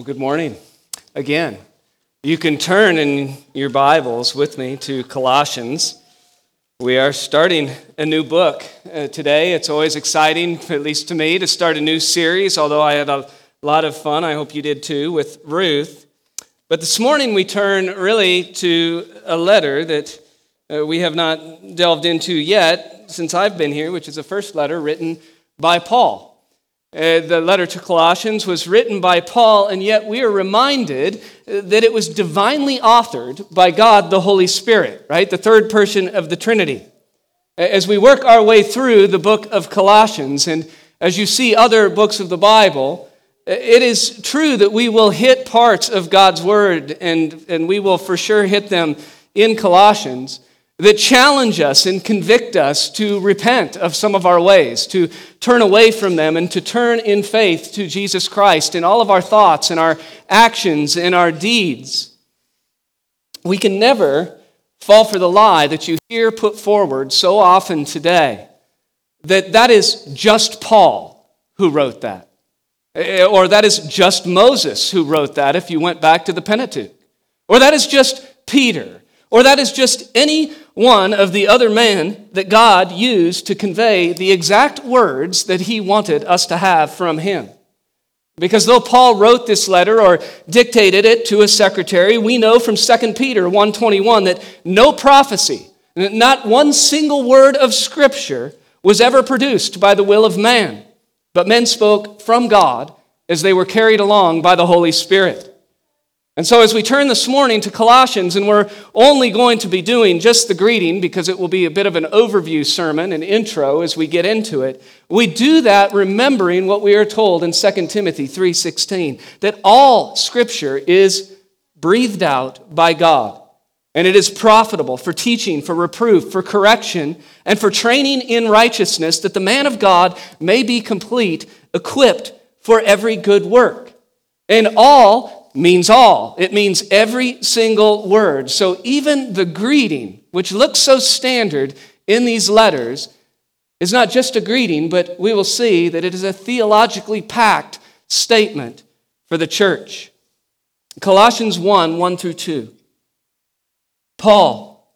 Well, good morning again. You can turn in your Bibles with me to Colossians. We are starting a new book uh, today. It's always exciting, at least to me, to start a new series, although I had a lot of fun. I hope you did too with Ruth. But this morning we turn really to a letter that uh, we have not delved into yet since I've been here, which is the first letter written by Paul. Uh, the letter to Colossians was written by Paul, and yet we are reminded uh, that it was divinely authored by God the Holy Spirit, right? The third person of the Trinity. As we work our way through the book of Colossians, and as you see other books of the Bible, uh, it is true that we will hit parts of God's Word, and, and we will for sure hit them in Colossians that challenge us and convict us to repent of some of our ways, to turn away from them, and to turn in faith to Jesus Christ in all of our thoughts and our actions and our deeds. We can never fall for the lie that you hear put forward so often today that that is just Paul who wrote that. Eh, or that is just Moses who wrote that if you went back to the Pentateuch. Or that is just Peter. Or that is just any one of the other men that God used to convey the exact words that he wanted us to have from him. Because though Paul wrote this letter or dictated it to a secretary, we know from 2 Peter 1:21 that no prophecy, not one single word of scripture was ever produced by the will of man, but men spoke from God as they were carried along by the Holy Spirit. And so, as we turn this morning to Colossians, and we're only going to be doing just the greeting because it will be a bit of an overview sermon, an intro as we get into it, we do that remembering what we are told in 2 Timothy 3:16 that all scripture is breathed out by God, and it is profitable for teaching, for reproof, for correction, and for training in righteousness, that the man of God may be complete, equipped for every good work. And all means all. It means every single word. So even the greeting, which looks so standard in these letters, is not just a greeting, but we will see that it is a theologically packed statement for the church. Colossians 1 1 through 2. Paul,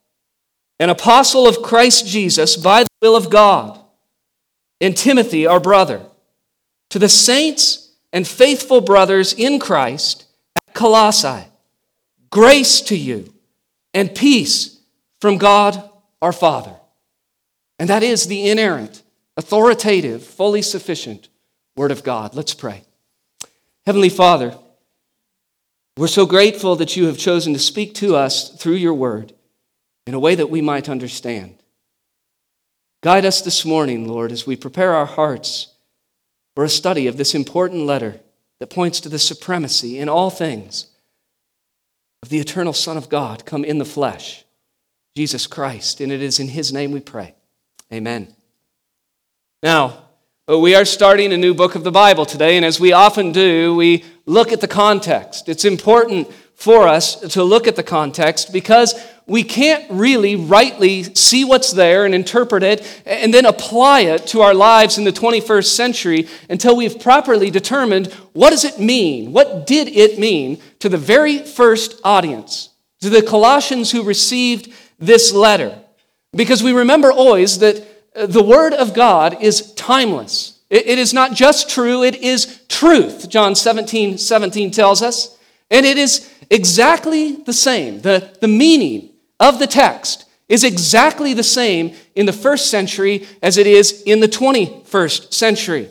an apostle of Christ Jesus by the will of God, and Timothy, our brother, to the saints and faithful brothers in Christ Colossae. Grace to you and peace from God our Father. And that is the inerrant, authoritative, fully sufficient Word of God. Let's pray. Heavenly Father, we're so grateful that you have chosen to speak to us through your Word in a way that we might understand. Guide us this morning, Lord, as we prepare our hearts for a study of this important letter that points to the supremacy in all things of the eternal Son of God come in the flesh, Jesus Christ. And it is in his name we pray. Amen. Now, we are starting a new book of the Bible today, and as we often do, we look at the context. It's important for us to look at the context because we can't really rightly see what's there and interpret it and then apply it to our lives in the 21st century until we've properly determined what does it mean? What did it mean to the very first audience, to the Colossians who received this letter? Because we remember always that uh, the Word of God is timeless. It is not just true, it is truth, John 17, 17 tells us. And it is exactly the same. The, the meaning of the text is exactly the same in the first century as it is in the 21st century.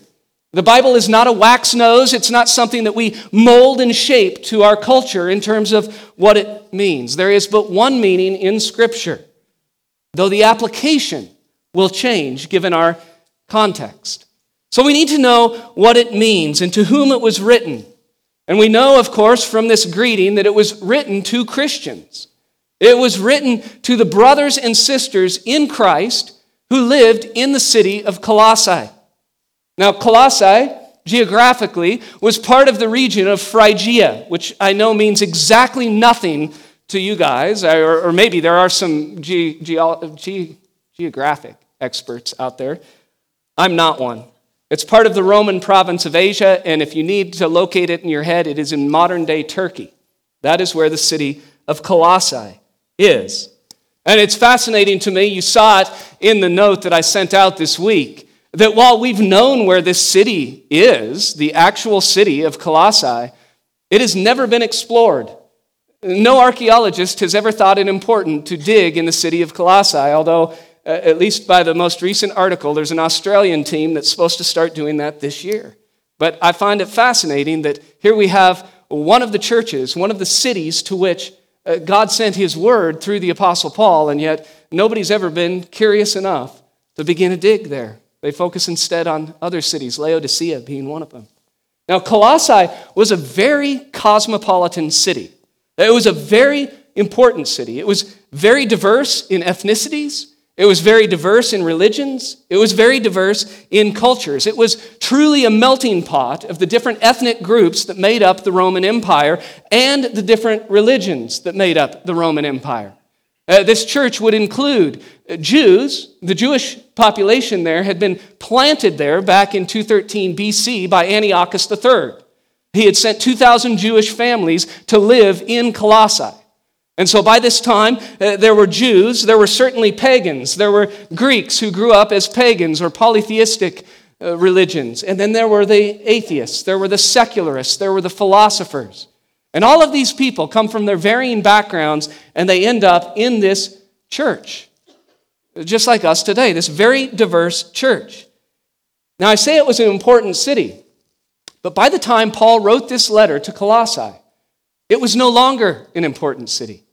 The Bible is not a wax nose. It's not something that we mold and shape to our culture in terms of what it means. There is but one meaning in Scripture, though the application will change given our context. So we need to know what it means and to whom it was written. And we know, of course, from this greeting that it was written to Christians. It was written to the brothers and sisters in Christ who lived in the city of Colossae. Now, Colossae, geographically, was part of the region of Phrygia, which I know means exactly nothing to you guys, or, or maybe there are some ge- ge- ge- geographic experts out there. I'm not one. It's part of the Roman province of Asia, and if you need to locate it in your head, it is in modern day Turkey. That is where the city of Colossae is. And it's fascinating to me, you saw it in the note that I sent out this week, that while we've known where this city is, the actual city of Colossae, it has never been explored. No archaeologist has ever thought it important to dig in the city of Colossae, although, uh, at least by the most recent article, there's an Australian team that's supposed to start doing that this year. But I find it fascinating that here we have one of the churches, one of the cities to which Uh, God sent his word through the Apostle Paul, and yet nobody's ever been curious enough to begin a dig there. They focus instead on other cities, Laodicea being one of them. Now, Colossae was a very cosmopolitan city. It was a very important city. It was very diverse in ethnicities, it was very diverse in religions. It was very diverse in cultures. It was truly a melting pot of the different ethnic groups that made up the Roman Empire and the different religions that made up the Roman Empire. Uh, this church would include Jews. The Jewish population there had been planted there back in 213 BC by Antiochus III. He had sent 2,000 Jewish families to live in Colossae. And so by this time, uh, there were Jews, there were certainly pagans, there were Greeks who grew up as pagans or polytheistic uh, religions, and then there were the atheists, there were the secularists, there were the philosophers. And all of these people come from their varying backgrounds, and they end up in this church, just like us today, this very diverse church. Now, I say it was an important city, but by the time Paul wrote this letter to Colossae, it was no longer an important city.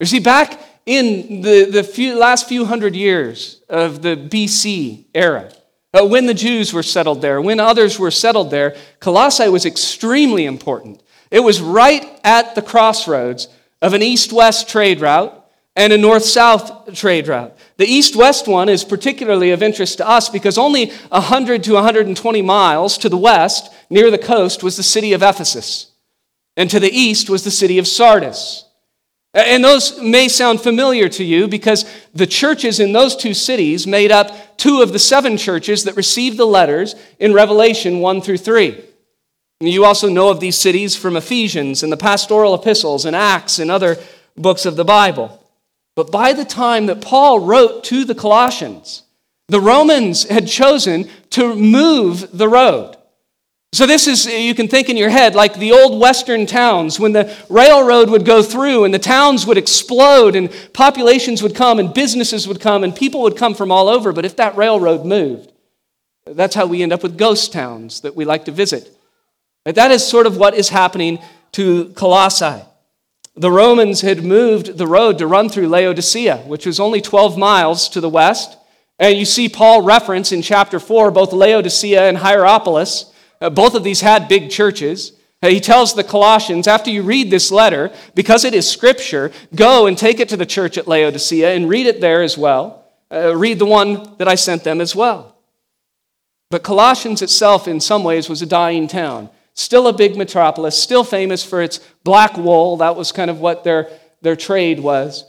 You see, back in the, the few, last few hundred years of the BC era, uh, when the Jews were settled there, when others were settled there, Colossae was extremely important. It was right at the crossroads of an east west trade route and a north south trade route. The east west one is particularly of interest to us because only 100 to 120 miles to the west, near the coast, was the city of Ephesus and to the east was the city of Sardis. And those may sound familiar to you because the churches in those two cities made up two of the seven churches that received the letters in Revelation 1 through 3. You also know of these cities from Ephesians and the pastoral epistles and Acts and other books of the Bible. But by the time that Paul wrote to the Colossians, the Romans had chosen to move the road. So, this is, you can think in your head, like the old Western towns when the railroad would go through and the towns would explode and populations would come and businesses would come and people would come from all over. But if that railroad moved, that's how we end up with ghost towns that we like to visit. That is sort of what is happening to Colossae. The Romans had moved the road to run through Laodicea, which was only 12 miles to the west. And you see Paul reference in chapter 4 both Laodicea and Hierapolis. Uh, both of these had big churches. Uh, he tells the Colossians, after you read this letter, because it is scripture, go and take it to the church at Laodicea and read it there as well. Uh, read the one that I sent them as well. But Colossians itself, in some ways, was a dying town. Still a big metropolis, still famous for its black wool. That was kind of what their, their trade was.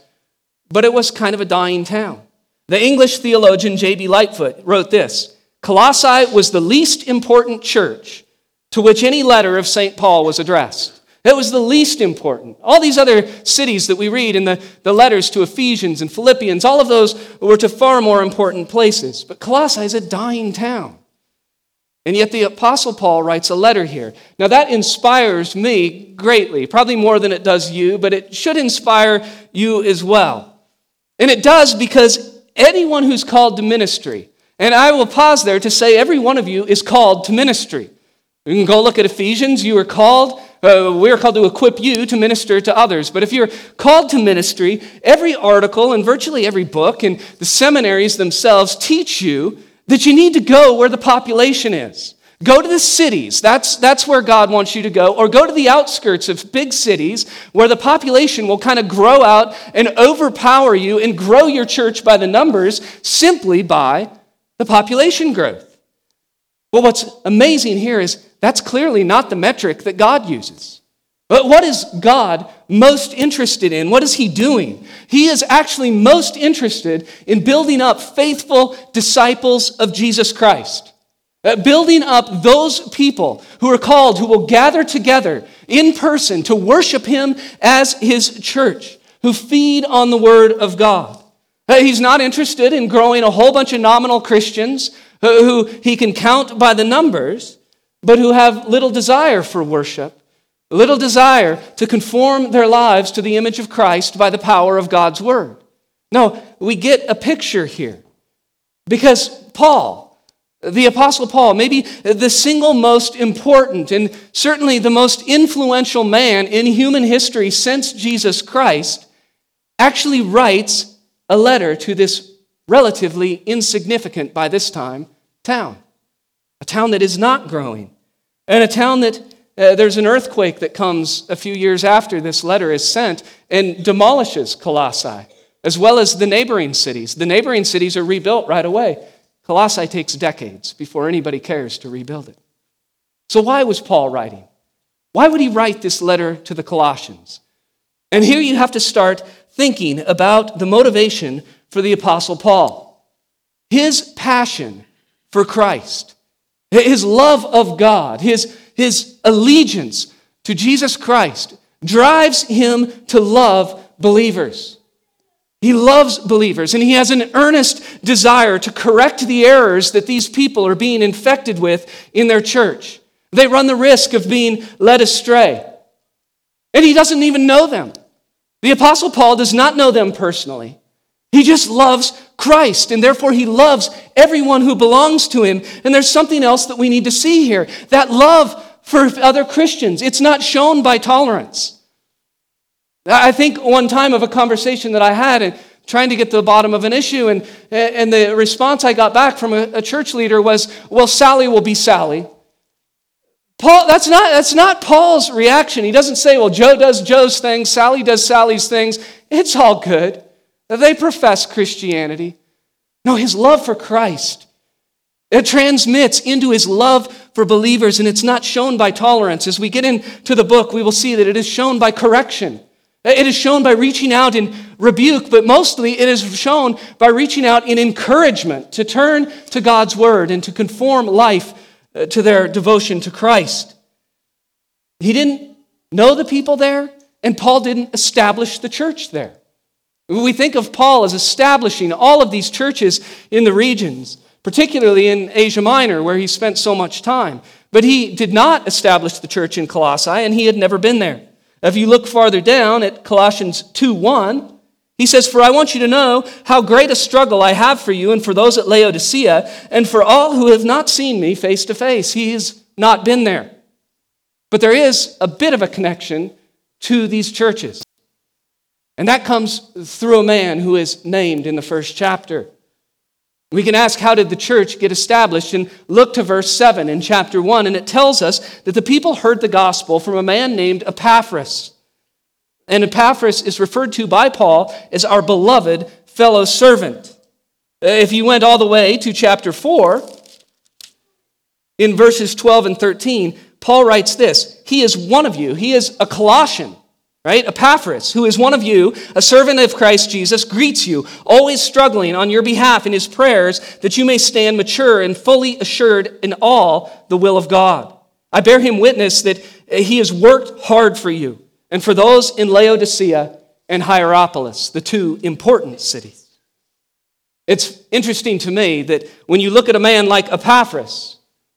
But it was kind of a dying town. The English theologian J.B. Lightfoot wrote this Colossae was the least important church to which any letter of St. Paul was addressed. It was the least important. All these other cities that we read in the, the letters to Ephesians and Philippians, all of those were to far more important places. But Colossae is a dying town. And yet the Apostle Paul writes a letter here. Now that inspires me greatly, probably more than it does you, but it should inspire you as well. And it does because anyone who's called to ministry, and I will pause there to say every one of you is called to ministry. You can go look at Ephesians. You are called, uh, we are called to equip you to minister to others. But if you're called to ministry, every article and virtually every book and the seminaries themselves teach you that you need to go where the population is. Go to the cities. That's, that's where God wants you to go. Or go to the outskirts of big cities where the population will kind of grow out and overpower you and grow your church by the numbers simply by the population growth. Well, what's amazing here is that's clearly not the metric that God uses. But what is God most interested in? What is He doing? He is actually most interested in building up faithful disciples of Jesus Christ. uh, building up those people who are called, who will gather together in person to worship him as his church, who feed on the word of God. He's not interested in growing a whole bunch of nominal Christians who he can count by the numbers, but who have little desire for worship, little desire to conform their lives to the image of Christ by the power of God's word. No, we get a picture here because Paul, the Apostle Paul, maybe the single most important and certainly the most influential man in human history since Jesus Christ, actually writes a letter to this relatively insignificant by this time town. A town that is not growing, and a town that uh, there's an earthquake that comes a few years after this letter is sent and demolishes Colossae, as well as the neighboring cities. The neighboring cities are rebuilt right away. Colossae takes decades before anybody cares to rebuild it. So, why was Paul writing? Why would he write this letter to the Colossians? And here you have to start thinking about the motivation for the Apostle Paul. His passion for Christ, his love of God, his, his allegiance to Jesus Christ drives him to love believers. He loves believers and he has an earnest desire to correct the errors that these people are being infected with in their church. They run the risk of being led astray. And he doesn't even know them. The Apostle Paul does not know them personally. He just loves Christ, and therefore he loves everyone who belongs to him. And there's something else that we need to see here that love for other Christians. It's not shown by tolerance. I think one time of a conversation that I had and trying to get to the bottom of an issue, and, and the response I got back from a, a church leader was, Well, Sally will be Sally. Paul, that's not, that's not Paul's reaction. He doesn't say, well, Joe does Joe's things, Sally does Sally's things. It's all good. They profess Christianity. No, his love for Christ. It transmits into his love for believers, and it's not shown by tolerance. As we get into the book, we will see that it is shown by correction. It is shown by reaching out in rebuke, but mostly it is shown by reaching out in encouragement to turn to God's word and to conform life Uh, to their devotion to Christ. He didn't know the people there, and Paul didn't establish the church there. We think of Paul as establishing all of these churches in the regions, particularly in Asia Minor, where he spent so much time. But he did not establish the church in Colossae, and he had never been there. If you look farther down at Colossians 2 1, he says, For I want you to know how great a struggle I have for you and for those at Laodicea, and for all who have not seen me face to face. He has not been there. But there is a bit of a connection to these churches. And that comes through a man who is named in the first chapter. We can ask, how did the church get established? And look to verse 7 in chapter 1, and it tells us that the people heard the gospel from a man named Epaphras. And Epaphras is referred to by Paul as our beloved fellow servant. If you went all the way to chapter 4, in verses 12 and 13, Paul writes this He is one of you, he is a Colossian right? Epaphras, who is one of you, a servant of Christ Jesus, greets you, always struggling on your behalf in his prayers that you may stand mature and fully assured in all the will of God. I bear him witness that he has worked hard for you and for those in Laodicea and Hierapolis, the two important cities. It's interesting to me that when you look at a man like Epaphras,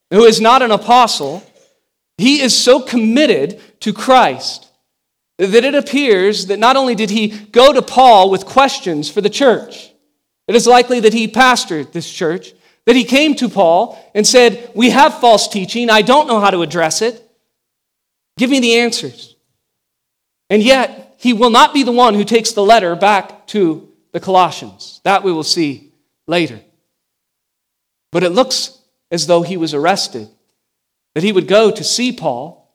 who is not an apostle, he is so committed to Christ that it appears that not only did he go to Paul with questions for the church, it is likely that he pastored this church, that he came to Paul and said, We have false teaching. I don't know how to address it. Give me the answers. And yet, he will not be the one who takes the letter back to the Colossians. That we will see later. But it looks as though he was arrested, that he would go to see Paul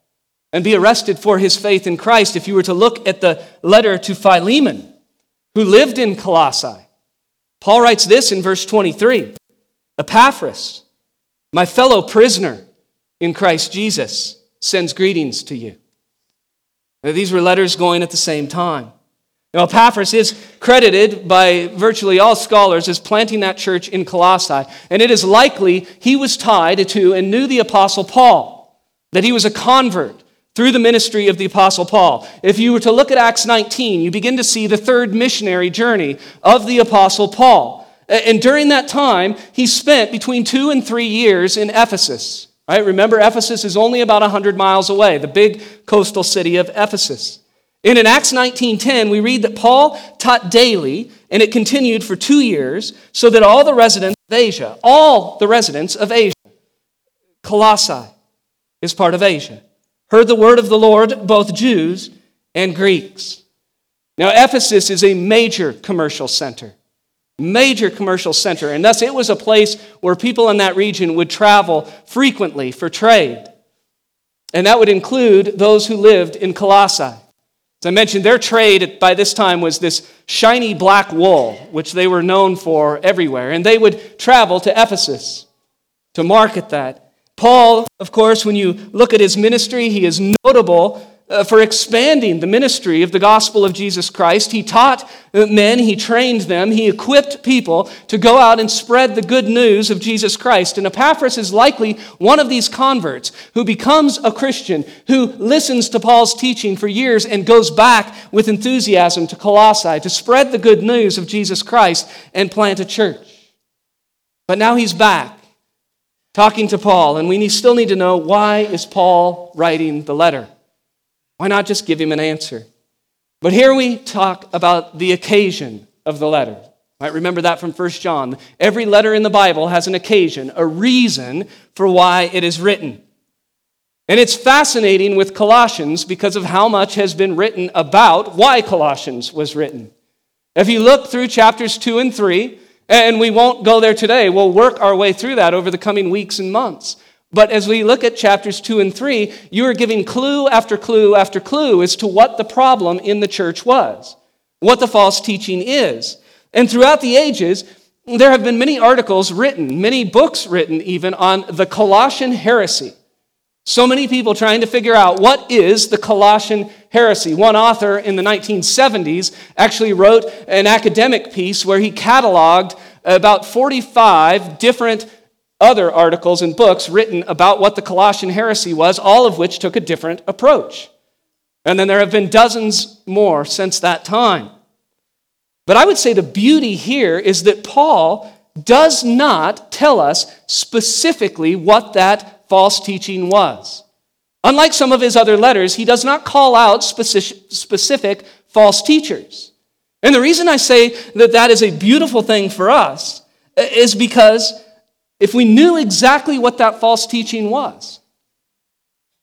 and be arrested for his faith in Christ if you were to look at the letter to Philemon, who lived in Colossae. Paul writes this in verse 23 Epaphras, my fellow prisoner in Christ Jesus, sends greetings to you. Now, these were letters going at the same time. Now, Epaphras is credited by virtually all scholars as planting that church in Colossae. And it is likely he was tied to and knew the Apostle Paul, that he was a convert through the ministry of the Apostle Paul. If you were to look at Acts 19, you begin to see the third missionary journey of the Apostle Paul. And during that time, he spent between two and three years in Ephesus. Right? Remember, Ephesus is only about 100 miles away, the big coastal city of Ephesus. And in Acts 19:10, we read that Paul taught daily, and it continued for two years, so that all the residents of Asia, all the residents of Asia, Colossae is part of Asia, heard the word of the Lord, both Jews and Greeks. Now, Ephesus is a major commercial center major commercial center, and thus it was a place where people in that region would travel frequently for trade. And that would include those who lived in Colossae. As I mentioned, their trade by this time was this shiny black wool, which they were known for everywhere. And they would travel to Ephesus to market that. Paul, of course, when you look at his ministry, he is notable uh, for expanding the ministry of the gospel of Jesus Christ. He taught men, he trained them, he equipped people to go out and spread the good news of Jesus Christ. And Epaphras is likely one of these converts who becomes a Christian, who listens to Paul's teaching for years and goes back with enthusiasm to Colossae to spread the good news of Jesus Christ and plant a church. But now he's back talking to Paul, and we still need to know why is Paul writing the letter? Why not just give him an answer? But here we talk about the occasion of the letter. Right? Remember that from 1 John. Every letter in the Bible has an occasion, a reason for why it is written. And it's fascinating with Colossians because of how much has been written about why Colossians was written. If you look through chapters 2 and 3, and we won't go there today, we'll work our way through that over the coming weeks and months. But as we look at chapters 2 and 3, you are giving clue after clue after clue as to what the problem in the church was, what the false teaching is. And throughout the ages, there have been many articles written, many books written even on the Colossian heresy. So many people trying to figure out what is the Colossian heresy. One author in the 1970s actually wrote an academic piece where he cataloged about 45 different other articles and books written about what the Colossian heresy was, all of which took a different approach. And then there have been dozens more since that time. But I would say the beauty here is that Paul does not tell us specifically what that false teaching was. Unlike some of his other letters, he does not call out specific, false teachers. And the reason I say that that is a beautiful thing for us uh, is because if we knew exactly what that false teaching was,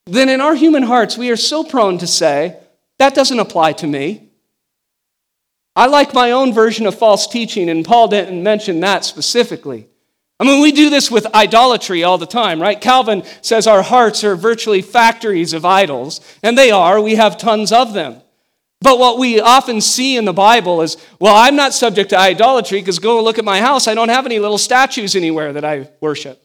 then in our human hearts, we are so prone to say, that doesn't apply to me. I like my own version of false teaching, and Paul didn't mention that specifically. I mean, we do this with idolatry all the time, right? Calvin says our hearts are virtually factories of idols, and they are. We have tons of them. But what we often see in the Bible is, well, I'm not subject to idolatry because go look at my house. I don't have any little statues anywhere that I worship.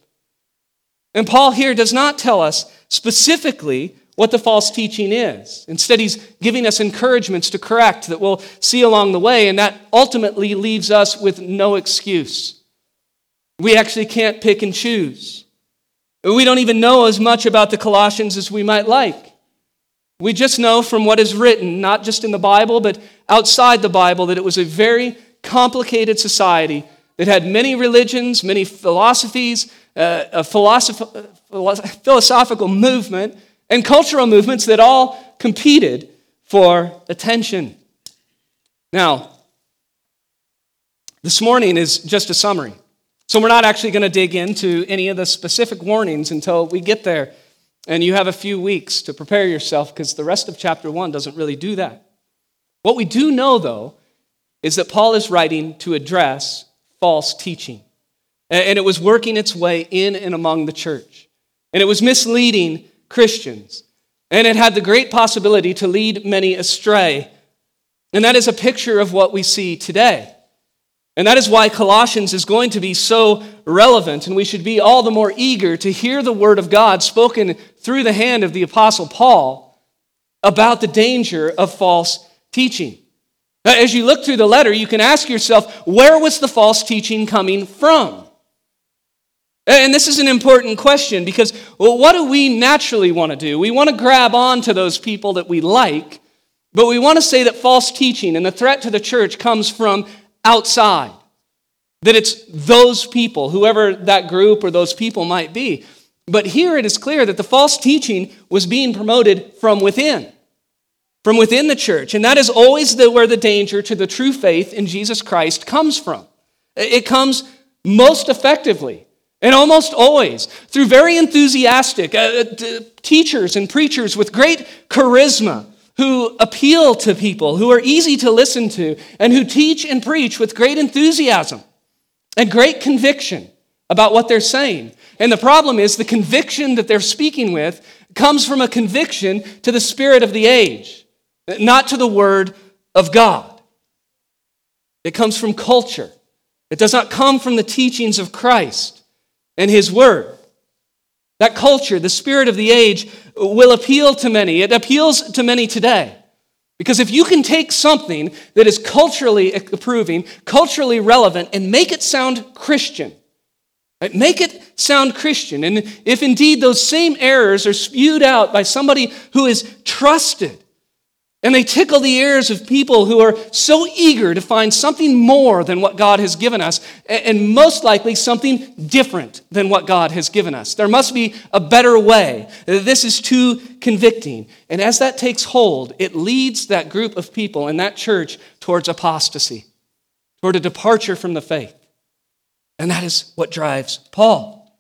And Paul here does not tell us specifically what the false teaching is. Instead, he's giving us encouragements to correct that we'll see along the way, and that ultimately leaves us with no excuse. We actually can't pick and choose. We don't even know as much about the Colossians as we might like. We just know from what is written, not just in the Bible, but outside the Bible, that it was a very complicated society that had many religions, many philosophies, uh, a philosoph- philosophical movement, and cultural movements that all competed for attention. Now, this morning is just a summary. So we're not actually going to dig into any of the specific warnings until we get there. And you have a few weeks to prepare yourself because the rest of chapter 1 doesn't really do that. What we do know, though, is that Paul is writing to address false teaching. And it was working its way in and among the church. And it was misleading Christians. And it had the great possibility to lead many astray. And that is a picture of what we see today. And that is why Colossians is going to be so relevant, and we should be all the more eager to hear the word of God spoken through the hand of the Apostle Paul about the danger of false teaching. As you look through the letter, you can ask yourself, where was the false teaching coming from? And this is an important question because well, what do we naturally want to do? We want to grab on to those people that we like, but we want to say that false teaching and the threat to the church comes from outside. That it's those people, whoever that group or those people might be. But here it is clear that the false teaching was being promoted from within, from within the church. And that is always the, where the danger to the true faith in Jesus Christ comes from. It comes most effectively and almost always through very enthusiastic uh, uh teachers and preachers with great charisma who appeal to people, who are easy to listen to, and who teach and preach with great enthusiasm and great conviction about what they're saying. And the problem is the conviction that they're speaking with comes from a conviction to the spirit of the age, not to the word of God. It comes from culture. It does not come from the teachings of Christ and his word. That culture, the spirit of the age, will appeal to many. It appeals to many today. Because if you can take something that is culturally approving, culturally relevant, and make it sound Christian, right? make it sound Christian, and if indeed those same errors are spewed out by somebody who is trusted, and they tickle the ears of people who are so eager to find something more than what God has given us, and most likely something different than what God has given us. There must be a better way. This is too convicting. And as that takes hold, it leads that group of people and that church towards apostasy, toward a departure from the faith. And that is what drives Paul.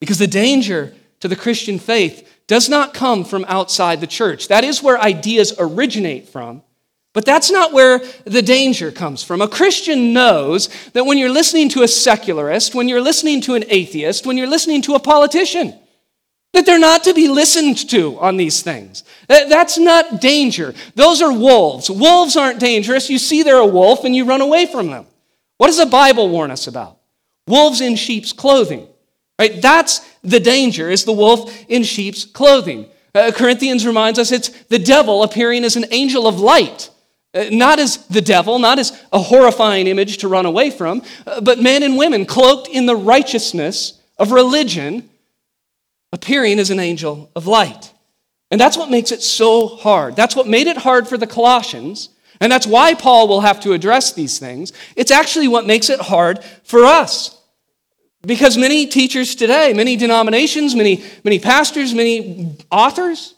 Because the danger to the Christian faith does not come from outside the church. That is where ideas originate from, but that's not where the danger comes from. A Christian knows that when you're listening to a secularist, when you're listening to an atheist, when you're listening to a politician, that they're not to be listened to on these things. That's not danger. Those are wolves. Wolves aren't dangerous. You see they're a wolf and you run away from them. What does the Bible warn us about? Wolves in sheep's clothing. Right? That's the danger, is the wolf in sheep's clothing. Uh, Corinthians reminds us it's the devil appearing as an angel of light. Uh, not as the devil, not as a horrifying image to run away from, uh, but men and women cloaked in the righteousness of religion, appearing as an angel of light. And that's what makes it so hard. That's what made it hard for the Colossians. And that's why Paul will have to address these things. It's actually what makes it hard for us. Because many teachers today, many denominations, many, many pastors, many authors,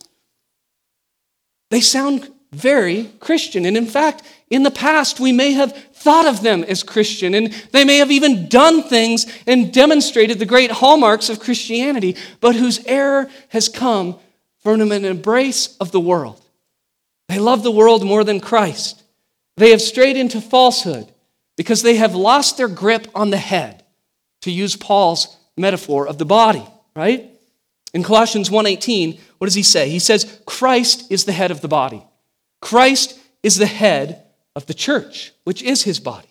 they sound very Christian. And in fact, in the past, we may have thought of them as Christian, and they may have even done things and demonstrated the great hallmarks of Christianity, but whose error has come from an embrace of the world. They love the world more than Christ. They have strayed into falsehood because they have lost their grip on the head to use Paul's metaphor of the body, right? In Colossians 1:18, what does he say? He says Christ is the head of the body. Christ is the head of the church, which is his body.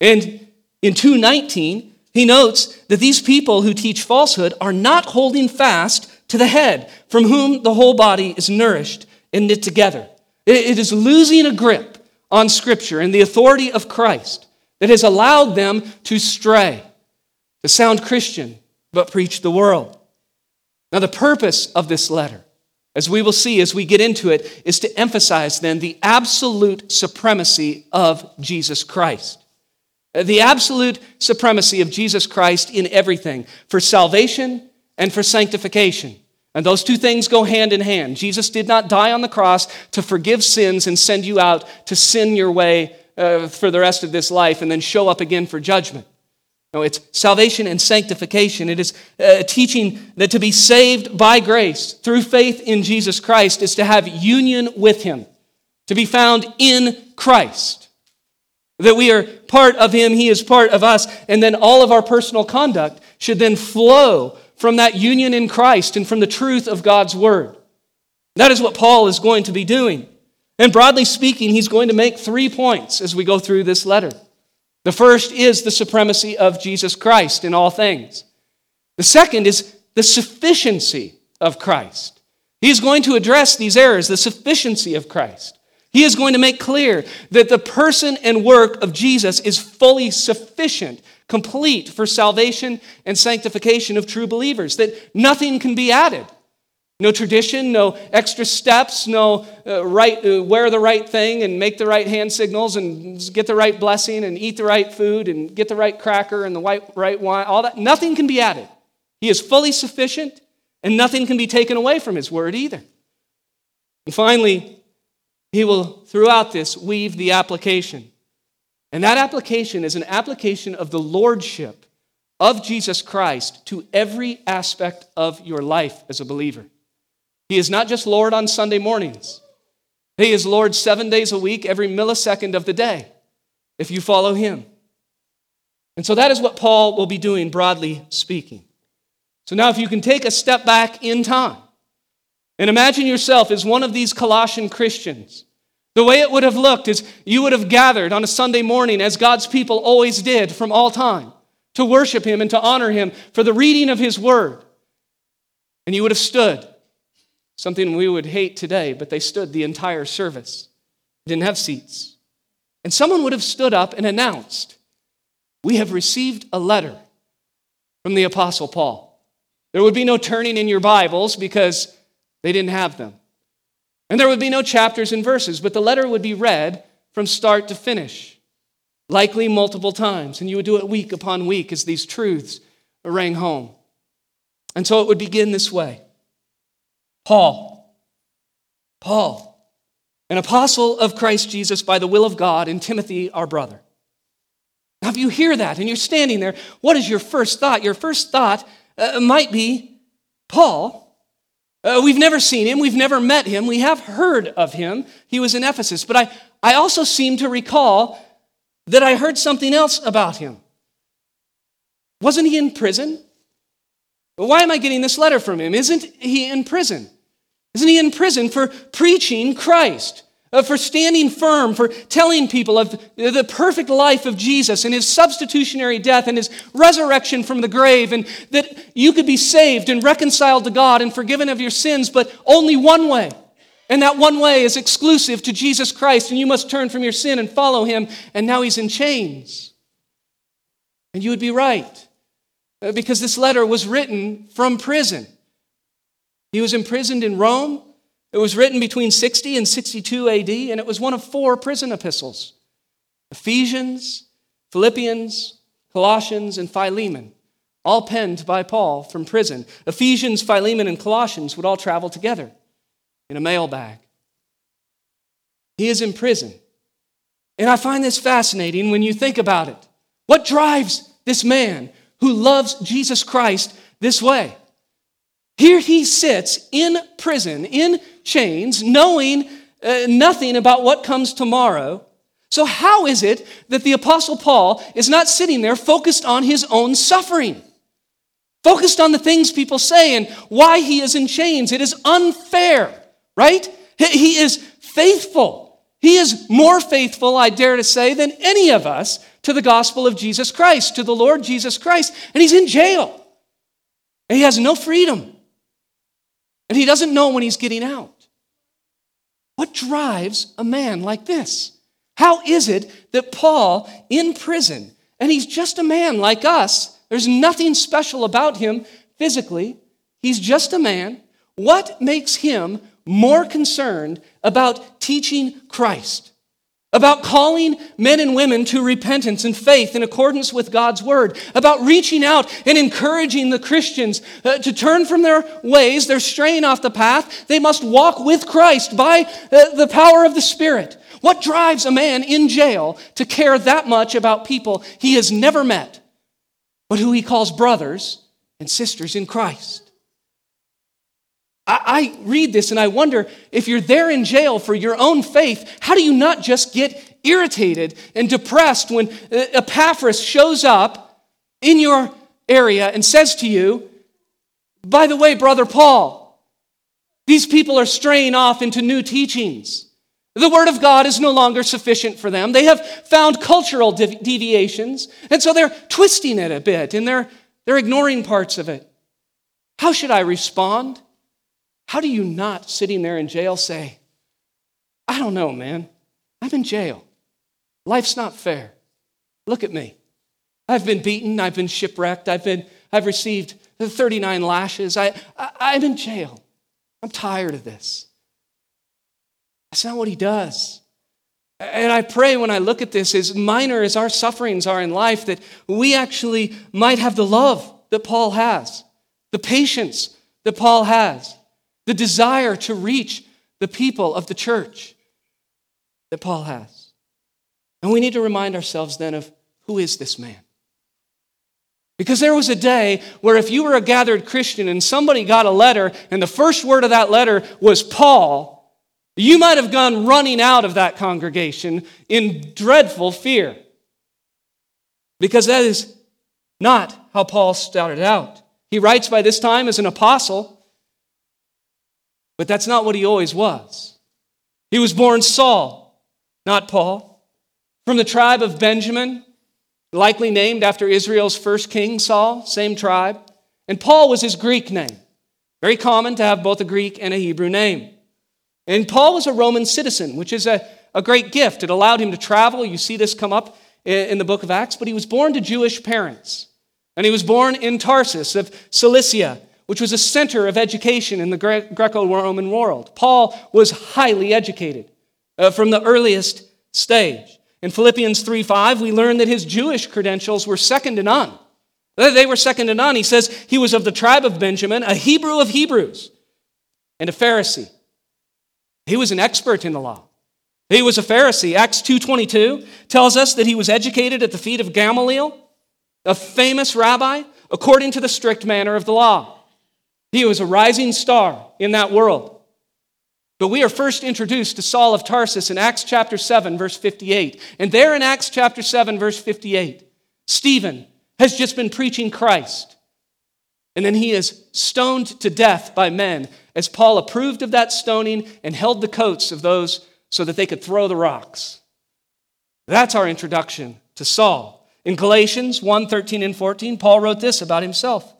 And in 2:19, he notes that these people who teach falsehood are not holding fast to the head, from whom the whole body is nourished and knit together. It is losing a grip on Scripture and the authority of Christ that has allowed them to stray to sound Christian, but preach the world. Now, the purpose of this letter, as we will see as we get into it, is to emphasize then the absolute supremacy of Jesus Christ. The absolute supremacy of Jesus Christ in everything for salvation and for sanctification. And those two things go hand in hand. Jesus did not die on the cross to forgive sins and send you out to sin your way uh, for the rest of this life and then show up again for judgment. No, it's salvation and sanctification. It is uh, teaching that to be saved by grace through faith in Jesus Christ is to have union with Him, to be found in Christ. That we are part of Him, He is part of us, and then all of our personal conduct should then flow from that union in Christ and from the truth of God's Word. That is what Paul is going to be doing. And broadly speaking, he's going to make three points as we go through this letter. The first is the supremacy of Jesus Christ in all things. The second is the sufficiency of Christ. He is going to address these errors, the sufficiency of Christ. He is going to make clear that the person and work of Jesus is fully sufficient, complete for salvation and sanctification of true believers, that nothing can be added. No tradition, no extra steps, no uh, right, uh, wear the right thing and make the right hand signals and get the right blessing and eat the right food and get the right cracker and the right, right wine, all that. Nothing can be added. He is fully sufficient and nothing can be taken away from his word either. And finally, he will, throughout this, weave the application. And that application is an application of the lordship of Jesus Christ to every aspect of your life as a believer. He is not just Lord on Sunday mornings, He is Lord seven days a week, every millisecond of the day, if you follow Him. And so that is what Paul will be doing, broadly speaking. So now, if you can take a step back in time and imagine yourself as one of these Colossian Christians, the way it would have looked is you would have gathered on a Sunday morning, as God's people always did from all time, to worship Him and to honor Him for the reading of His Word. And you would have stood something we would hate today, but they stood the entire service. They didn't have seats. And someone would have stood up and announced, We have received a letter from the Apostle Paul. There would be no turning in your Bibles because they didn't have them. And there would be no chapters and verses, but the letter would be read from start to finish, likely multiple times. And you would do it week upon week as these truths rang home. And so it would begin this way Paul, Paul, an apostle of Christ Jesus by the will of God, and Timothy, our brother. Now, if you hear that and you're standing there, what is your first thought? Your first thought uh, might be Paul. Uh, we've never seen him, we've never met him, we have heard of him. He was in Ephesus. But I, I also seem to recall that I heard something else about him. Wasn't he in prison? Why am I getting this letter from him? Isn't he in prison? Isn't he in prison for preaching Christ? Uh, for standing firm, for telling people of the perfect life of Jesus and his substitutionary death and his resurrection from the grave, and that you could be saved and reconciled to God and forgiven of your sins, but only one way. And that one way is exclusive to Jesus Christ, and you must turn from your sin and follow him, and now he's in chains. And you would be right, uh, because this letter was written from prison. He was imprisoned in Rome. It was written between 60 and 62 AD, and it was one of four prison epistles Ephesians, Philippians, Colossians, and Philemon, all penned by Paul from prison. Ephesians, Philemon, and Colossians would all travel together in a mail bag. He is in prison. And I find this fascinating when you think about it. What drives this man who loves Jesus Christ this way? Here he sits in prison, in chains, knowing uh, nothing about what comes tomorrow. So, how is it that the Apostle Paul is not sitting there focused on his own suffering? Focused on the things people say and why he is in chains. It is unfair, right? He is faithful. He is more faithful, I dare to say, than any of us to the gospel of Jesus Christ, to the Lord Jesus Christ. And he's in jail. He has no freedom. And he doesn't know when he's getting out. What drives a man like this? How is it that Paul, in prison, and he's just a man like us, there's nothing special about him physically, he's just a man. What makes him more concerned about teaching Christ? About calling men and women to repentance and faith in accordance with God's word, about reaching out and encouraging the Christians uh, to turn from their ways, they're straying off the path. They must walk with Christ by uh, the power of the Spirit. What drives a man in jail to care that much about people he has never met, but who he calls brothers and sisters in Christ? I, read this and I wonder if you're there in jail for your own faith, how do you not just get irritated and depressed when uh, Epaphras shows up in your area and says to you, By the way, Brother Paul, these people are straying off into new teachings. The Word of God is no longer sufficient for them. They have found cultural deviations, and so they're twisting it a bit and they're, they're ignoring parts of it. How should I respond? How do you not, sitting there in jail, say, I don't know, man. I'm in jail. Life's not fair. Look at me. I've been beaten. I've been shipwrecked. I've, been, I've received 39 lashes. I, I, I'm in jail. I'm tired of this. That's not what he does. And I pray when I look at this, as minor as our sufferings are in life, that we actually might have the love that Paul has, the patience that Paul has, the desire to reach the people of the church that Paul has. And we need to remind ourselves then of who is this man? Because there was a day where if you were a gathered Christian and somebody got a letter and the first word of that letter was Paul, you might have gone running out of that congregation in dreadful fear. Because that is not how Paul started out. He writes by this time as an apostle, but that's not what he always was. He was born Saul, not Paul, from the tribe of Benjamin, likely named after Israel's first king, Saul, same tribe. And Paul was his Greek name. Very common to have both a Greek and a Hebrew name. And Paul was a Roman citizen, which is a, a great gift. It allowed him to travel. You see this come up in, in the book of Acts. But he was born to Jewish parents. And he was born in Tarsus of Cilicia, which was a center of education in the Greco Roman world. Paul was highly educated uh, from the earliest stage. In Philippians 3 5, we learn that his Jewish credentials were second to none. They were second to none. He says he was of the tribe of Benjamin, a Hebrew of Hebrews, and a Pharisee. He was an expert in the law. He was a Pharisee. Acts 2:22 tells us that he was educated at the feet of Gamaliel, a famous rabbi, according to the strict manner of the law. He was a rising star in that world. But we are first introduced to Saul of Tarsus in Acts chapter 7, verse 58. And there in Acts chapter 7, verse 58, Stephen has just been preaching Christ. And then he is stoned to death by men as Paul approved of that stoning and held the coats of those so that they could throw the rocks. That's our introduction to Saul. In Galatians 1 13 and 14, Paul wrote this about himself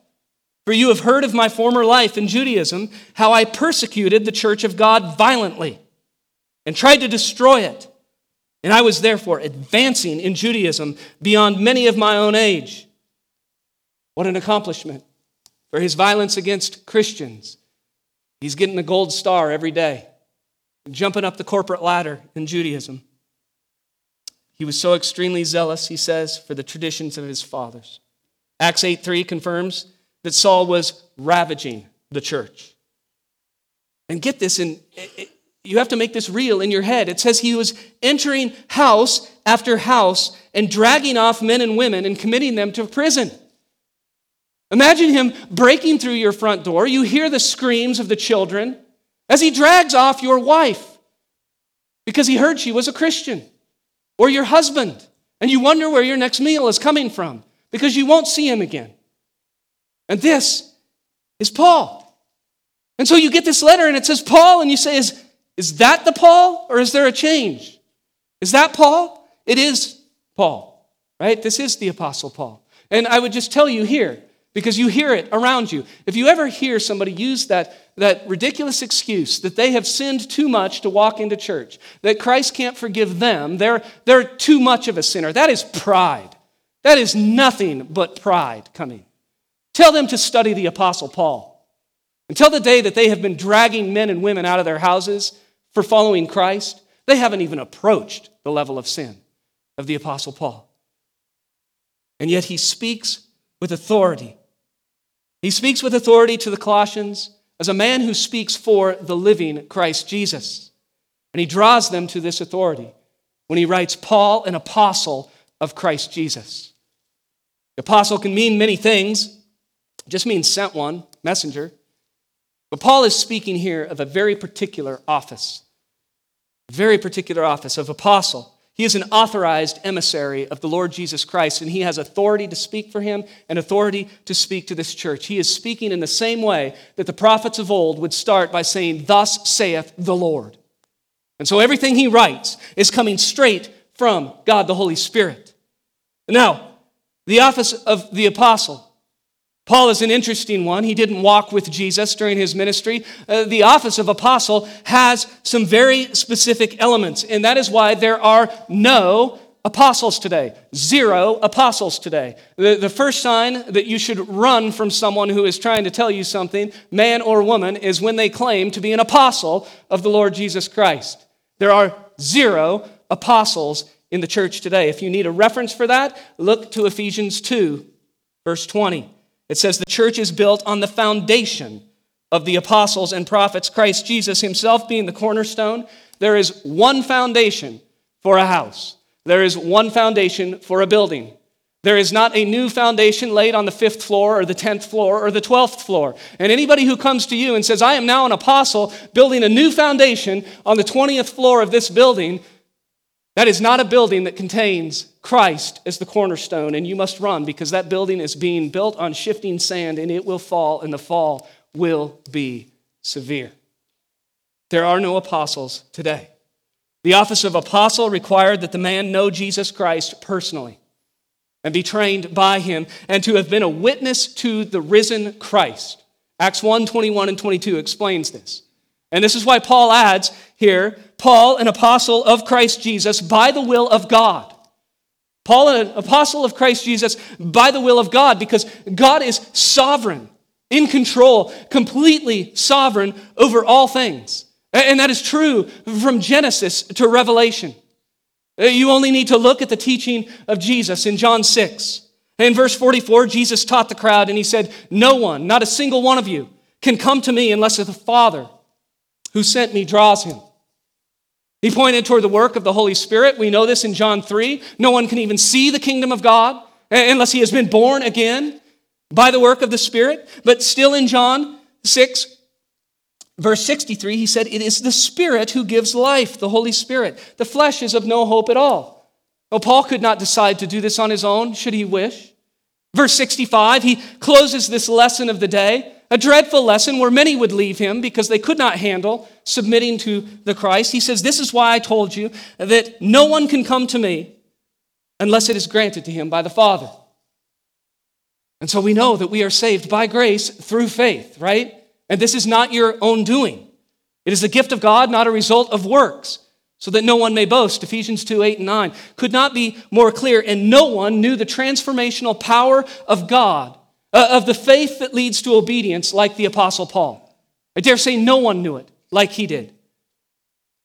For you have heard of my former life in Judaism, how I persecuted the church of God violently and tried to destroy it. And I was therefore advancing in Judaism beyond many of my own age. What an accomplishment for his violence against Christians He's getting the gold star every day, jumping up the corporate ladder in Judaism. He was so extremely zealous, he says, for the traditions of his fathers. Acts 8 3 confirms that Saul was ravaging the church. And get this, and you have to make this real in your head. It says he was entering house after house and dragging off men and women and committing them to prison. Imagine him breaking through your front door. You hear the screams of the children as he drags off your wife because he heard she was a Christian, or your husband, and you wonder where your next meal is coming from because you won't see him again. And this is Paul. And so you get this letter and it says Paul, and you say, Is, is that the Paul, or is there a change? Is that Paul? It is Paul, right? This is the Apostle Paul. And I would just tell you here because you hear it around you. If you ever hear somebody use that, that ridiculous excuse that they have sinned too much to walk into church, that Christ can't forgive them, they're, they're too much of a sinner, that is pride. That is nothing but pride coming. Tell them to study the Apostle Paul. Until the day that they have been dragging men and women out of their houses for following Christ, they haven't even approached the level of sin of the Apostle Paul. And yet he speaks with authority he speaks with authority to the Colossians as a man who speaks for the living Christ Jesus. And he draws them to this authority when he writes, Paul, an apostle of Christ Jesus. The apostle can mean many things, it just means sent one, messenger. But Paul is speaking here of a very particular office, very particular office of apostle. He is an authorized emissary of the Lord Jesus Christ, and he has authority to speak for him and authority to speak to this church. He is speaking in the same way that the prophets of old would start by saying, Thus saith the Lord. And so everything he writes is coming straight from God the Holy Spirit. Now, the office of the apostle. Paul is an interesting one. He didn't walk with Jesus during his ministry. Uh, the office of apostle has some very specific elements, and that is why there are no apostles today. Zero apostles today. The, the first sign that you should run from someone who is trying to tell you something, man or woman, is when they claim to be an apostle of the Lord Jesus Christ. There are zero apostles in the church today. If you need a reference for that, look to Ephesians 2, verse 20. It says the church is built on the foundation of the apostles and prophets, Christ Jesus himself being the cornerstone. There is one foundation for a house, there is one foundation for a building. There is not a new foundation laid on the fifth floor or the tenth floor or the twelfth floor. And anybody who comes to you and says, I am now an apostle building a new foundation on the 20th floor of this building, that is not a building that contains Christ as the cornerstone, and you must run because that building is being built on shifting sand and it will fall, and the fall will be severe. There are no apostles today. The office of apostle required that the man know Jesus Christ personally and be trained by him and to have been a witness to the risen Christ. Acts 1 21 and 22 explains this. And this is why Paul adds here Paul, an apostle of Christ Jesus by the will of God. Paul, an apostle of Christ Jesus by the will of God, because God is sovereign, in control, completely sovereign over all things. And that is true from Genesis to Revelation. You only need to look at the teaching of Jesus in John 6. In verse 44, Jesus taught the crowd and he said, No one, not a single one of you, can come to me unless the Father who sent me draws him. He pointed toward the work of the Holy Spirit. We know this in John 3. No one can even see the kingdom of God unless he has been born again by the work of the Spirit. But still in John 6, verse 63, he said, It is the Spirit who gives life, the Holy Spirit. The flesh is of no hope at all. Well, Paul could not decide to do this on his own, should he wish. Verse 65, he closes this lesson of the day a dreadful lesson where many would leave him because they could not handle submitting to the Christ. He says, This is why I told you that no one can come to me unless it is granted to him by the Father. And so we know that we are saved by grace through faith, right? And this is not your own doing. It is the gift of God, not a result of works, so that no one may boast. Ephesians 2 8 and 9 could not be more clear, and no one knew the transformational power of God Uh, of the faith that leads to obedience, like the Apostle Paul. I dare say no one knew it like he did.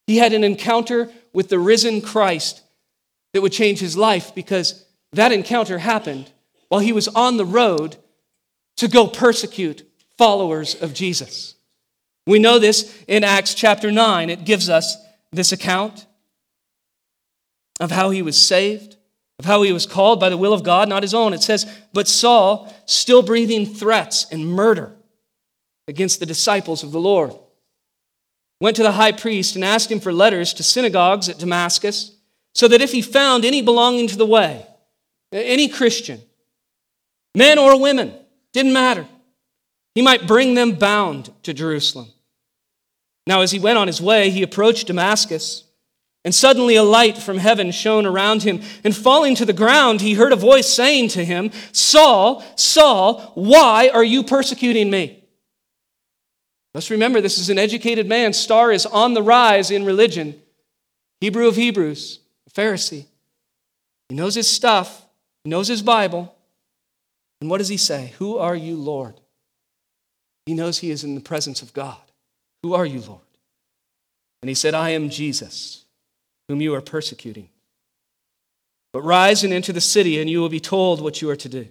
He had an encounter with the risen Christ that would change his life because that encounter happened while he was on the road to go persecute followers of Jesus. We know this in Acts chapter 9. It gives us this account of how he was saved, of how he was called by the will of God, not his own. It says, But Saul, still breathing threats and murder against the disciples of the Lord, went to the high priest and asked him for letters to synagogues at Damascus, so that if he found any belonging to the way, any Christian, men or women, didn't matter, he might bring them bound to Jerusalem. Now, as he went on his way, he approached Damascus. And suddenly a light from heaven shone around him. And falling to the ground, he heard a voice saying to him, Saul, Saul, why are you persecuting me? Let's remember this is an educated man. Star is on the rise in religion. Hebrew of Hebrews, a Pharisee. He knows his stuff, he knows his Bible. And what does he say? Who are you, Lord? He knows he is in the presence of God. Who are you, Lord? And he said, I am Jesus whom you are persecuting. But rise and enter the city, and you will be told what you are to do.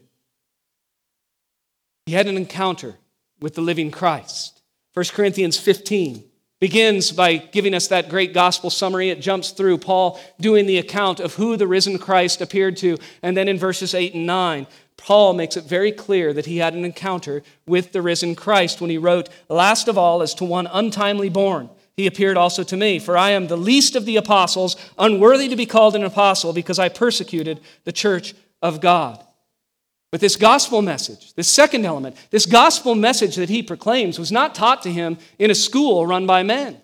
He had an encounter with the living Christ. 1 Corinthians 15 begins by giving us that great gospel summary. It jumps through Paul doing the account of who the risen Christ appeared to. And then in verses 8 and 9, Paul makes it very clear that he had an encounter with the risen Christ when he wrote, Last of all, as to one untimely born he appeared also to me. For I am the least of the apostles, unworthy to be called an apostle, because I persecuted the church of God. But this gospel message, this second element, this gospel message that he proclaims was not taught to him in a school run by men.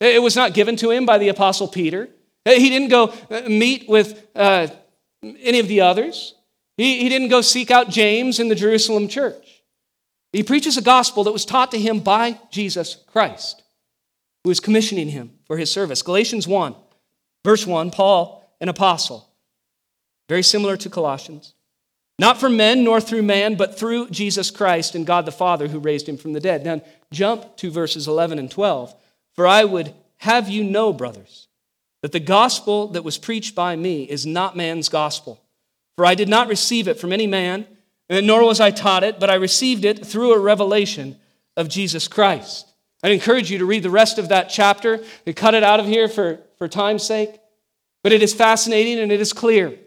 It was not given to him by the apostle Peter. He didn't go uh, meet with uh, any of the others. He, he didn't go seek out James in the Jerusalem church. He preaches a gospel that was taught to him by Jesus Christ, who is commissioning him for his service. Galatians 1, verse 1, Paul, an apostle, very similar to Colossians. Not from men nor through man, but through Jesus Christ and God the Father who raised him from the dead. Now jump to verses 11 and 12. For I would have you know, brothers, that the gospel that was preached by me is not man's gospel. For I did not receive it from any man, nor was I taught it, but I received it through a revelation of Jesus Christ. I'd encourage you to read the rest of that chapter. We cut it out of here for, for time's sake, but it is fascinating and it is clear.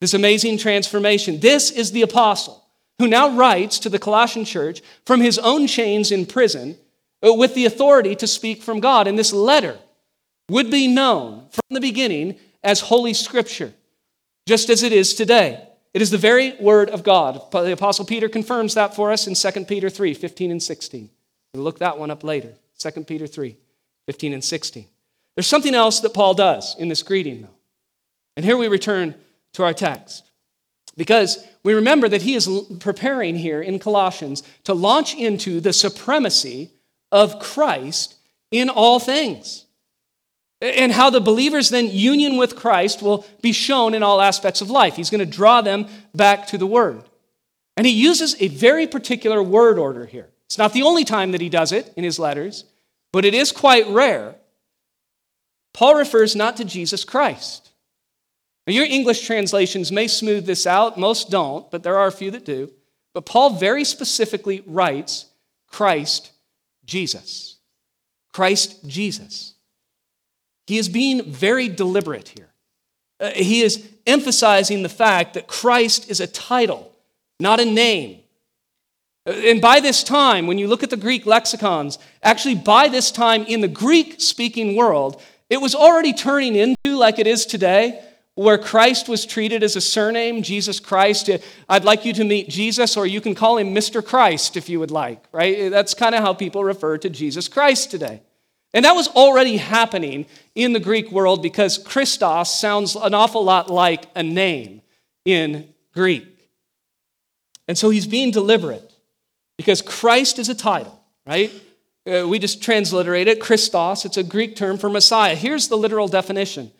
This amazing transformation. This is the apostle who now writes to the Colossian church from his own chains in prison uh, with the authority to speak from God. And this letter would be known from the beginning as Holy Scripture, just as it is today. It is the very word of God. The Apostle Peter confirms that for us in 2 Peter 3 15 and 16. Look that one up later. 2 Peter 3 15 and 16. There's something else that Paul does in this greeting, though. And here we return to our text. Because we remember that he is preparing here in Colossians to launch into the supremacy of Christ in all things. And how the believer's then union with Christ will be shown in all aspects of life. He's going to draw them back to the Word. And he uses a very particular word order here. It's not the only time that he does it in his letters, but it is quite rare. Paul refers not to Jesus Christ, now, your English translations may smooth this out, most don't, but there are a few that do. But Paul very specifically writes Christ Jesus. Christ Jesus. He is being very deliberate here. Uh, he is emphasizing the fact that Christ is a title, not a name. And by this time, when you look at the Greek lexicons, actually, by this time in the Greek speaking world, it was already turning into, like it is today, where Christ was treated as a surname, Jesus Christ. I'd like you to meet Jesus, or you can call him Mr. Christ if you would like, right? That's kind of how people refer to Jesus Christ today. And that was already happening in the Greek world because Christos sounds an awful lot like a name in Greek. And so he's being deliberate because Christ is a title, right? Uh, we just transliterate it, Christos. It's a Greek term for Messiah. Here's the literal definition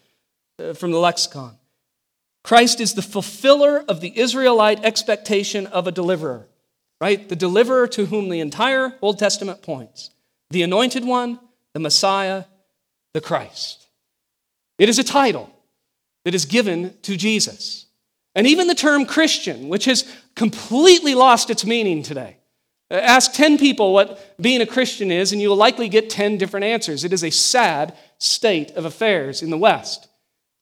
uh, from the lexicon. Christ is the fulfiller of the Israelite expectation of a deliverer, right? The deliverer to whom the entire Old Testament points the anointed one, the Messiah, the Christ. It is a title that is given to Jesus. And even the term Christian, which has completely lost its meaning today. Uh, ask 10 people what being a Christian is, and you will likely get 10 different answers. It is a sad state of affairs in the West.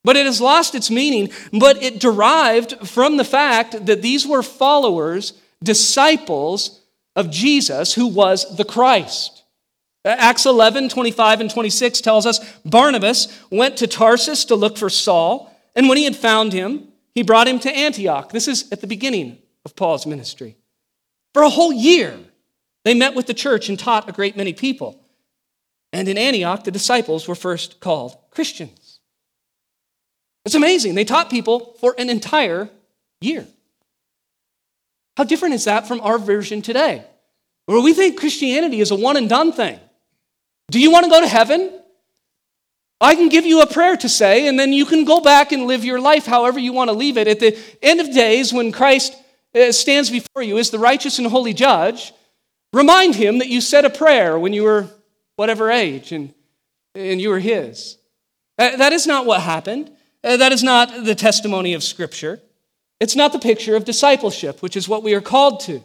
But it has lost its meaning, but it derived from the fact that these were followers, disciples of Jesus, who was the Christ. Acts 11, 25 and 26 tells us Barnabas went to Tarsus to look for Saul, and when he had found him, he brought him to Antioch. This is at the beginning of Paul's ministry. For a whole year, they met with the church and taught a great many people. And in Antioch, the disciples were first called Christians. It's amazing. They taught people for an entire year. How different is that from our version today? Where we think Christianity is a one and done thing. Do you want to go to heaven? I can give you a prayer to say, and then you can go back and live your life however you want to leave it. At the end of days, when Christ stands before you as the righteous and holy judge, remind him that you said a prayer when you were whatever age and, and you were his. That is not what happened. Uh, that is not the testimony of Scripture. It's not the picture of discipleship, which is what we are called to.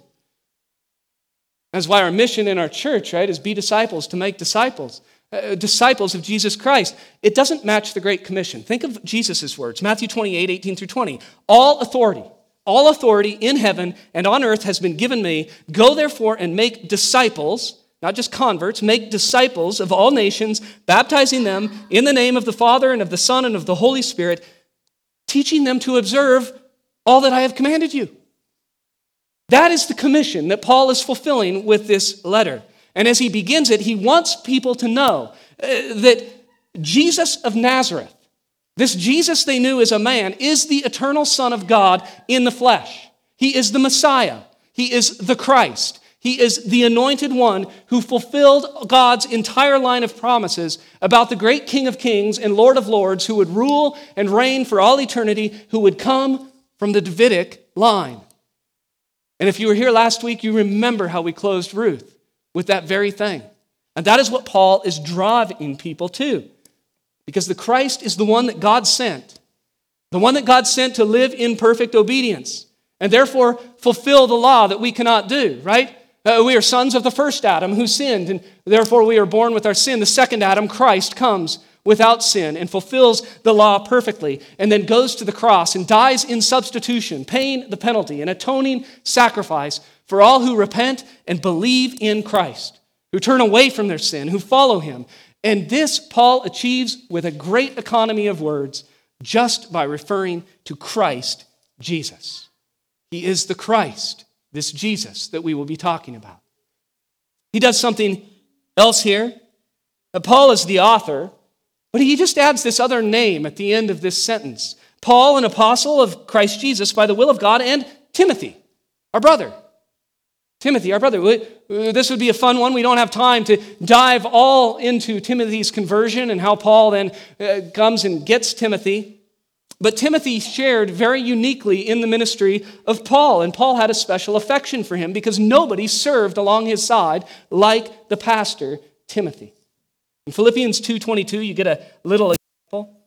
That's why our mission in our church, right, is be disciples, to make disciples, uh, disciples of Jesus Christ. It doesn't match the Great Commission. Think of Jesus' words Matthew 28, 18 through 20. All authority, all authority in heaven and on earth has been given me. Go therefore and make disciples not just converts, make disciples of all nations, baptizing them in the name of the Father and of the Son and of the Holy Spirit, teaching them to observe all that I have commanded you. That is the commission that Paul is fulfilling with this letter. And as he begins it, he wants people to know uh, that Jesus of Nazareth, this Jesus they knew as a man, is the eternal Son of God in the flesh. He is the Messiah, he is the Christ. He is the anointed one who fulfilled God's entire line of promises about the great King of Kings and Lord of Lords who would rule and reign for all eternity, who would come from the Davidic line. And if you were here last week, you remember how we closed Ruth with that very thing. And that is what Paul is driving people to. Because the Christ is the one that God sent, the one that God sent to live in perfect obedience and therefore fulfill the law that we cannot do, right? Uh, we are sons of the first Adam who sinned, and therefore we are born with our sin. The second Adam, Christ, comes without sin and fulfills the law perfectly, and then goes to the cross and dies in substitution, paying the penalty, an atoning sacrifice for all who repent and believe in Christ, who turn away from their sin, who follow him. And this Paul achieves with a great economy of words just by referring to Christ Jesus. He is the Christ this Jesus that we will be talking about. He does something else here. Paul is the author, but he just adds this other name at the end of this sentence Paul, an apostle of Christ Jesus by the will of God, and Timothy, our brother. Timothy, our brother. This would be a fun one. We don't have time to dive all into Timothy's conversion and how Paul then uh, comes and gets Timothy. But Timothy shared very uniquely in the ministry of Paul, and Paul had a special affection for him because nobody served along his side like the pastor Timothy. In Philippians 2:22, you get a little example.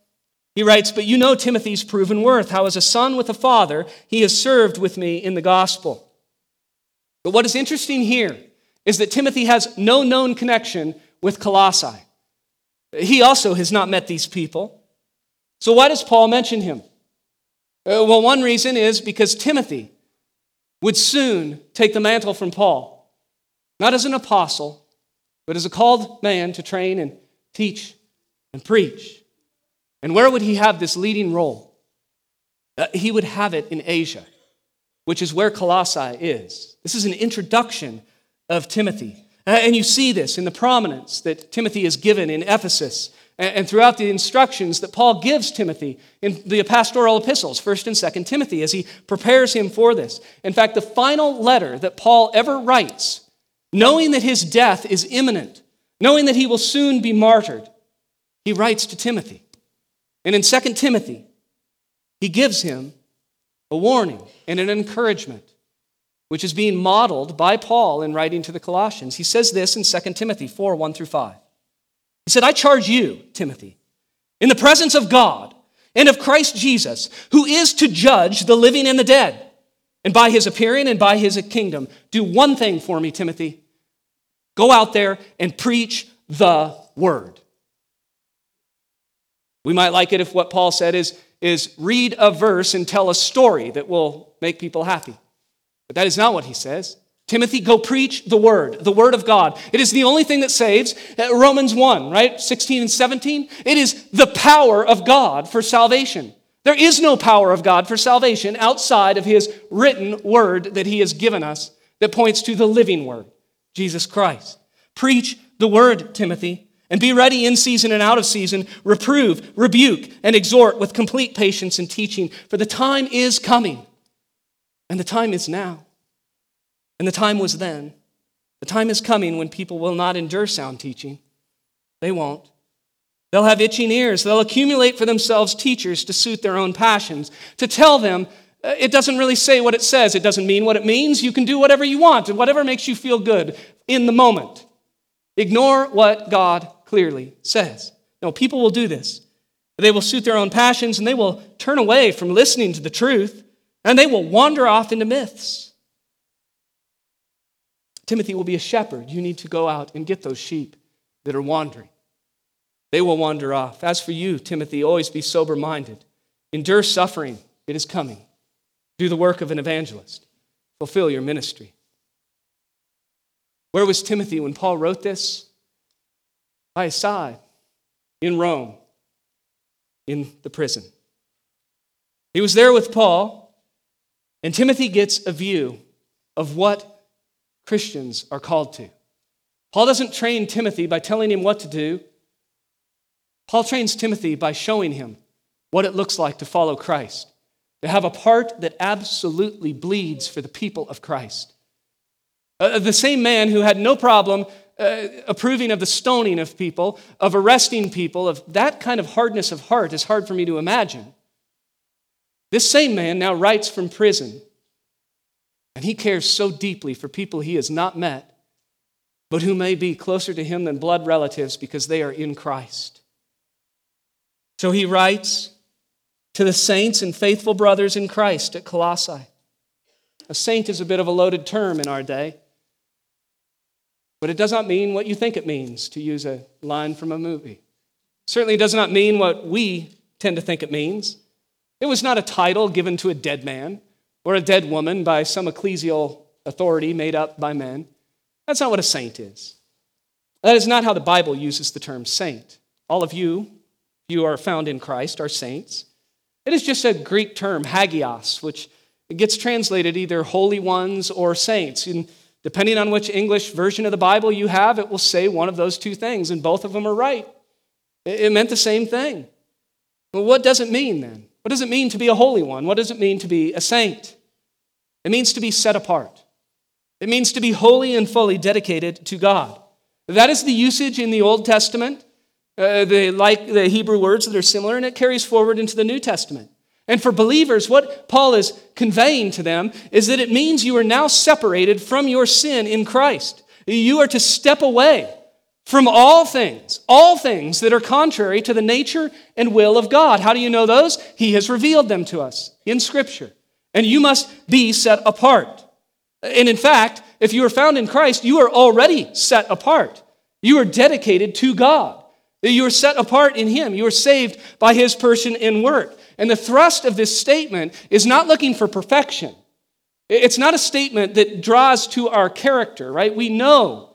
He writes, "But you know Timothy's proven worth, how as a son with a father he has served with me in the gospel." But what is interesting here is that Timothy has no known connection with Colossae. He also has not met these people. So, why does Paul mention him? Uh, well, one reason is because Timothy would soon take the mantle from Paul, not as an apostle, but as a called man to train and teach and preach. And where would he have this leading role? Uh, he would have it in Asia, which is where Colossae is. This is an introduction of Timothy. And you see this in the prominence that Timothy is given in Ephesus and throughout the instructions that Paul gives Timothy in the pastoral epistles, 1st and 2nd Timothy, as he prepares him for this. In fact, the final letter that Paul ever writes, knowing that his death is imminent, knowing that he will soon be martyred, he writes to Timothy. And in 2nd Timothy, he gives him a warning and an encouragement, which is being modeled by Paul in writing to the Colossians. He says this in 2 Timothy 4 1 through 5. He said, I charge you, Timothy, in the presence of God and of Christ Jesus, who is to judge the living and the dead. And by his appearing and by his kingdom, do one thing for me, Timothy. Go out there and preach the word. We might like it if what Paul said is, is read a verse and tell a story that will make people happy. But that is not what he says. Timothy, go preach the word, the word of God. It is the only thing that saves. Uh, Romans 1, right? 16 and 17. It is the power of God for salvation. There is no power of God for salvation outside of his written word that he has given us that points to the living word, Jesus Christ. Preach the word, Timothy, and be ready in season and out of season. Reprove, rebuke, and exhort with complete patience and teaching, for the time is coming, and the time is now and the time was then. The time is coming when people will not endure sound teaching. They won't. They'll have itching ears. They'll accumulate for themselves teachers to suit their own passions, to tell them uh, it doesn't really say what it says. It doesn't mean what it means. You can do whatever you want and whatever makes you feel good in the moment. Ignore what God clearly says. No, people will do this. They will suit their own passions and they will turn away from listening to the truth and they will wander off into myths. Timothy will be a shepherd. You need to go out and get those sheep that are wandering. They will wander off. As for you, Timothy, always be sober minded. Endure suffering, it is coming. Do the work of an evangelist. Fulfill your ministry. Where was Timothy when Paul wrote this? By his side, in Rome, in the prison. He was there with Paul, and Timothy gets a view of what Christians are called to. Paul doesn't train Timothy by telling him what to do. Paul trains Timothy by showing him what it looks like to follow Christ, to have a part that absolutely bleeds for the people of Christ. Uh, the same man who had no problem uh, approving of the stoning of people, of arresting people, of that kind of hardness of heart is hard for me to imagine. This same man now writes from prison, and he cares so deeply for people he has not met, but who may be closer to him than blood relatives because they are in Christ. So he writes to the saints and faithful brothers in Christ at Colossae. A saint is a bit of a loaded term in our day. But it does not mean what you think it means, to use a line from a movie. Certainly does not mean what we tend to think it means. It was not a title given to a dead man or a dead woman by some ecclesial authority made up by men. That's not what a saint is. That is not how the Bible uses the term saint. All of you, you are found in Christ, are saints. It is just a Greek term, hagios, which gets translated either holy ones or saints. And Depending on which English version of the Bible you have, it will say one of those two things, and both of them are right. It meant the same thing. Well, what does it mean then? What does it mean to be a holy one? What does it mean to be a saint? It means to be set apart. It means to be wholly and fully dedicated to God. That is the usage in the Old Testament, uh, the, like the Hebrew words that are similar, and it carries forward into the New Testament. And for believers, what Paul is conveying to them is that it means you are now separated from your sin in Christ. You are to step away from all things, all things that are contrary to the nature and will of God. How do you know those? He has revealed them to us in Scripture. And you must be set apart. And in fact, if you are found in Christ, you are already set apart. You are dedicated to God. You are set apart in Him. You are saved by His person and work. And the thrust of this statement is not looking for perfection. It's not a statement that draws to our character, right? We know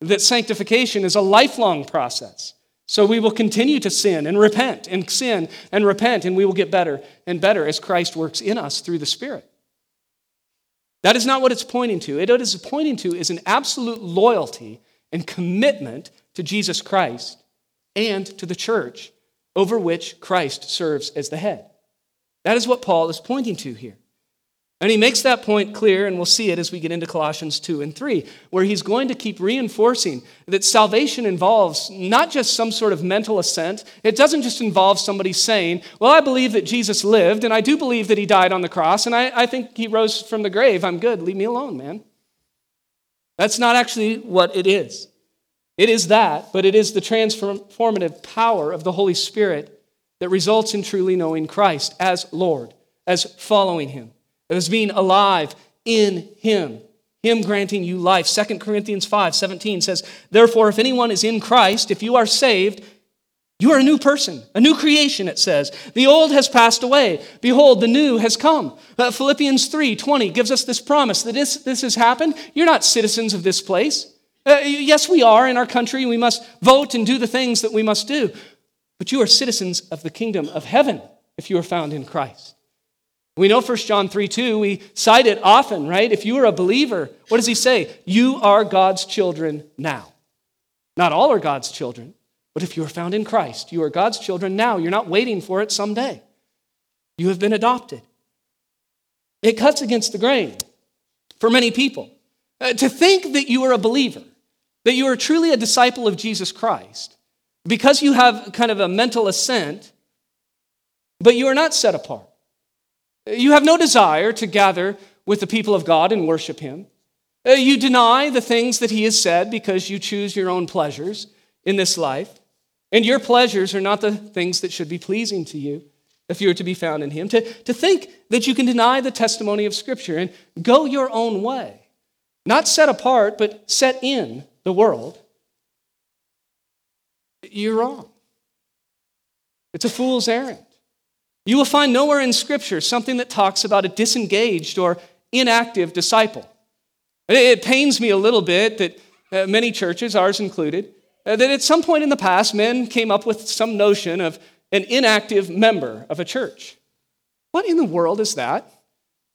that sanctification is a lifelong process. So we will continue to sin and repent and sin and repent, and we will get better and better as Christ works in us through the Spirit. That is not what it's pointing to. What It is pointing to is an absolute loyalty and commitment to Jesus Christ and to the church over which Christ serves as the head. That is what Paul is pointing to here. And he makes that point clear, and we'll see it as we get into Colossians 2 and 3, where he's going to keep reinforcing that salvation involves not just some sort of mental assent. It doesn't just involve somebody saying, Well, I believe that Jesus lived, and I do believe that he died on the cross, and I, I think he rose from the grave. I'm good. Leave me alone, man. That's not actually what it is. It is that, but it is the transformative power of the Holy Spirit that results in truly knowing Christ as Lord, as following Him, as being alive in Him, Him granting you life. 2 Corinthians 5 17 says, Therefore, if anyone is in Christ, if you are saved, you are a new person, a new creation, it says. The old has passed away. Behold, the new has come. Uh, Philippians 3 20 gives us this promise that this, this has happened. You're not citizens of this place. Uh, yes, we are in our country. We must vote and do the things that we must do. But you are citizens of the kingdom of heaven if you are found in Christ. We know 1 John 3 2, we cite it often, right? If you are a believer, what does he say? You are God's children now. Not all are God's children, but if you are found in Christ, you are God's children now. You're not waiting for it someday. You have been adopted. It cuts against the grain for many people. Uh, to think that you are a believer that you are truly a disciple of Jesus Christ because you have kind of a mental assent, but you are not set apart. You have no desire to gather with the people of God and worship Him. Uh, you deny the things that He has said because you choose your own pleasures in this life. And your pleasures are not the things that should be pleasing to you if you are to be found in Him. To, to think that you can deny the testimony of Scripture and go your own way, not set apart, but set in the world, you're wrong. It's a fool's errand. You will find nowhere in Scripture something that talks about a disengaged or inactive disciple. It pains me a little bit that uh, many churches, ours included, uh, that at some point in the past, men came up with some notion of an inactive member of a church. What in the world is that?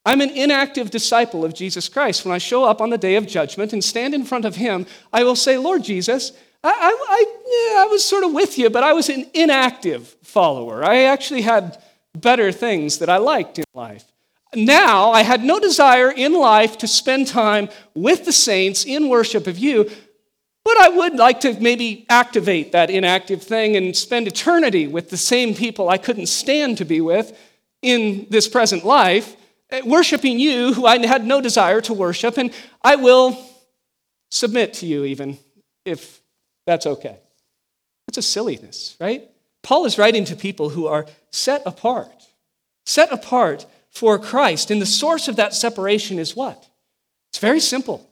I'm an inactive disciple of Jesus Christ. When I show up on the day of judgment and stand in front of Him, I will say, Lord Jesus, I, I, I, I was sort of with you, but I was an inactive follower. I actually had better things that I liked in life. now I had no desire in life to spend time with the saints in worship of you, but I would like to maybe activate that inactive thing and spend eternity with the same people I couldn't stand to be with in this present life, eh, worshiping you who I had no desire to worship, and I will submit to you even if that's okay. That's a silliness, right? Paul is writing to people who are set apart, set apart for Christ. And the source of that separation is what? It's very simple.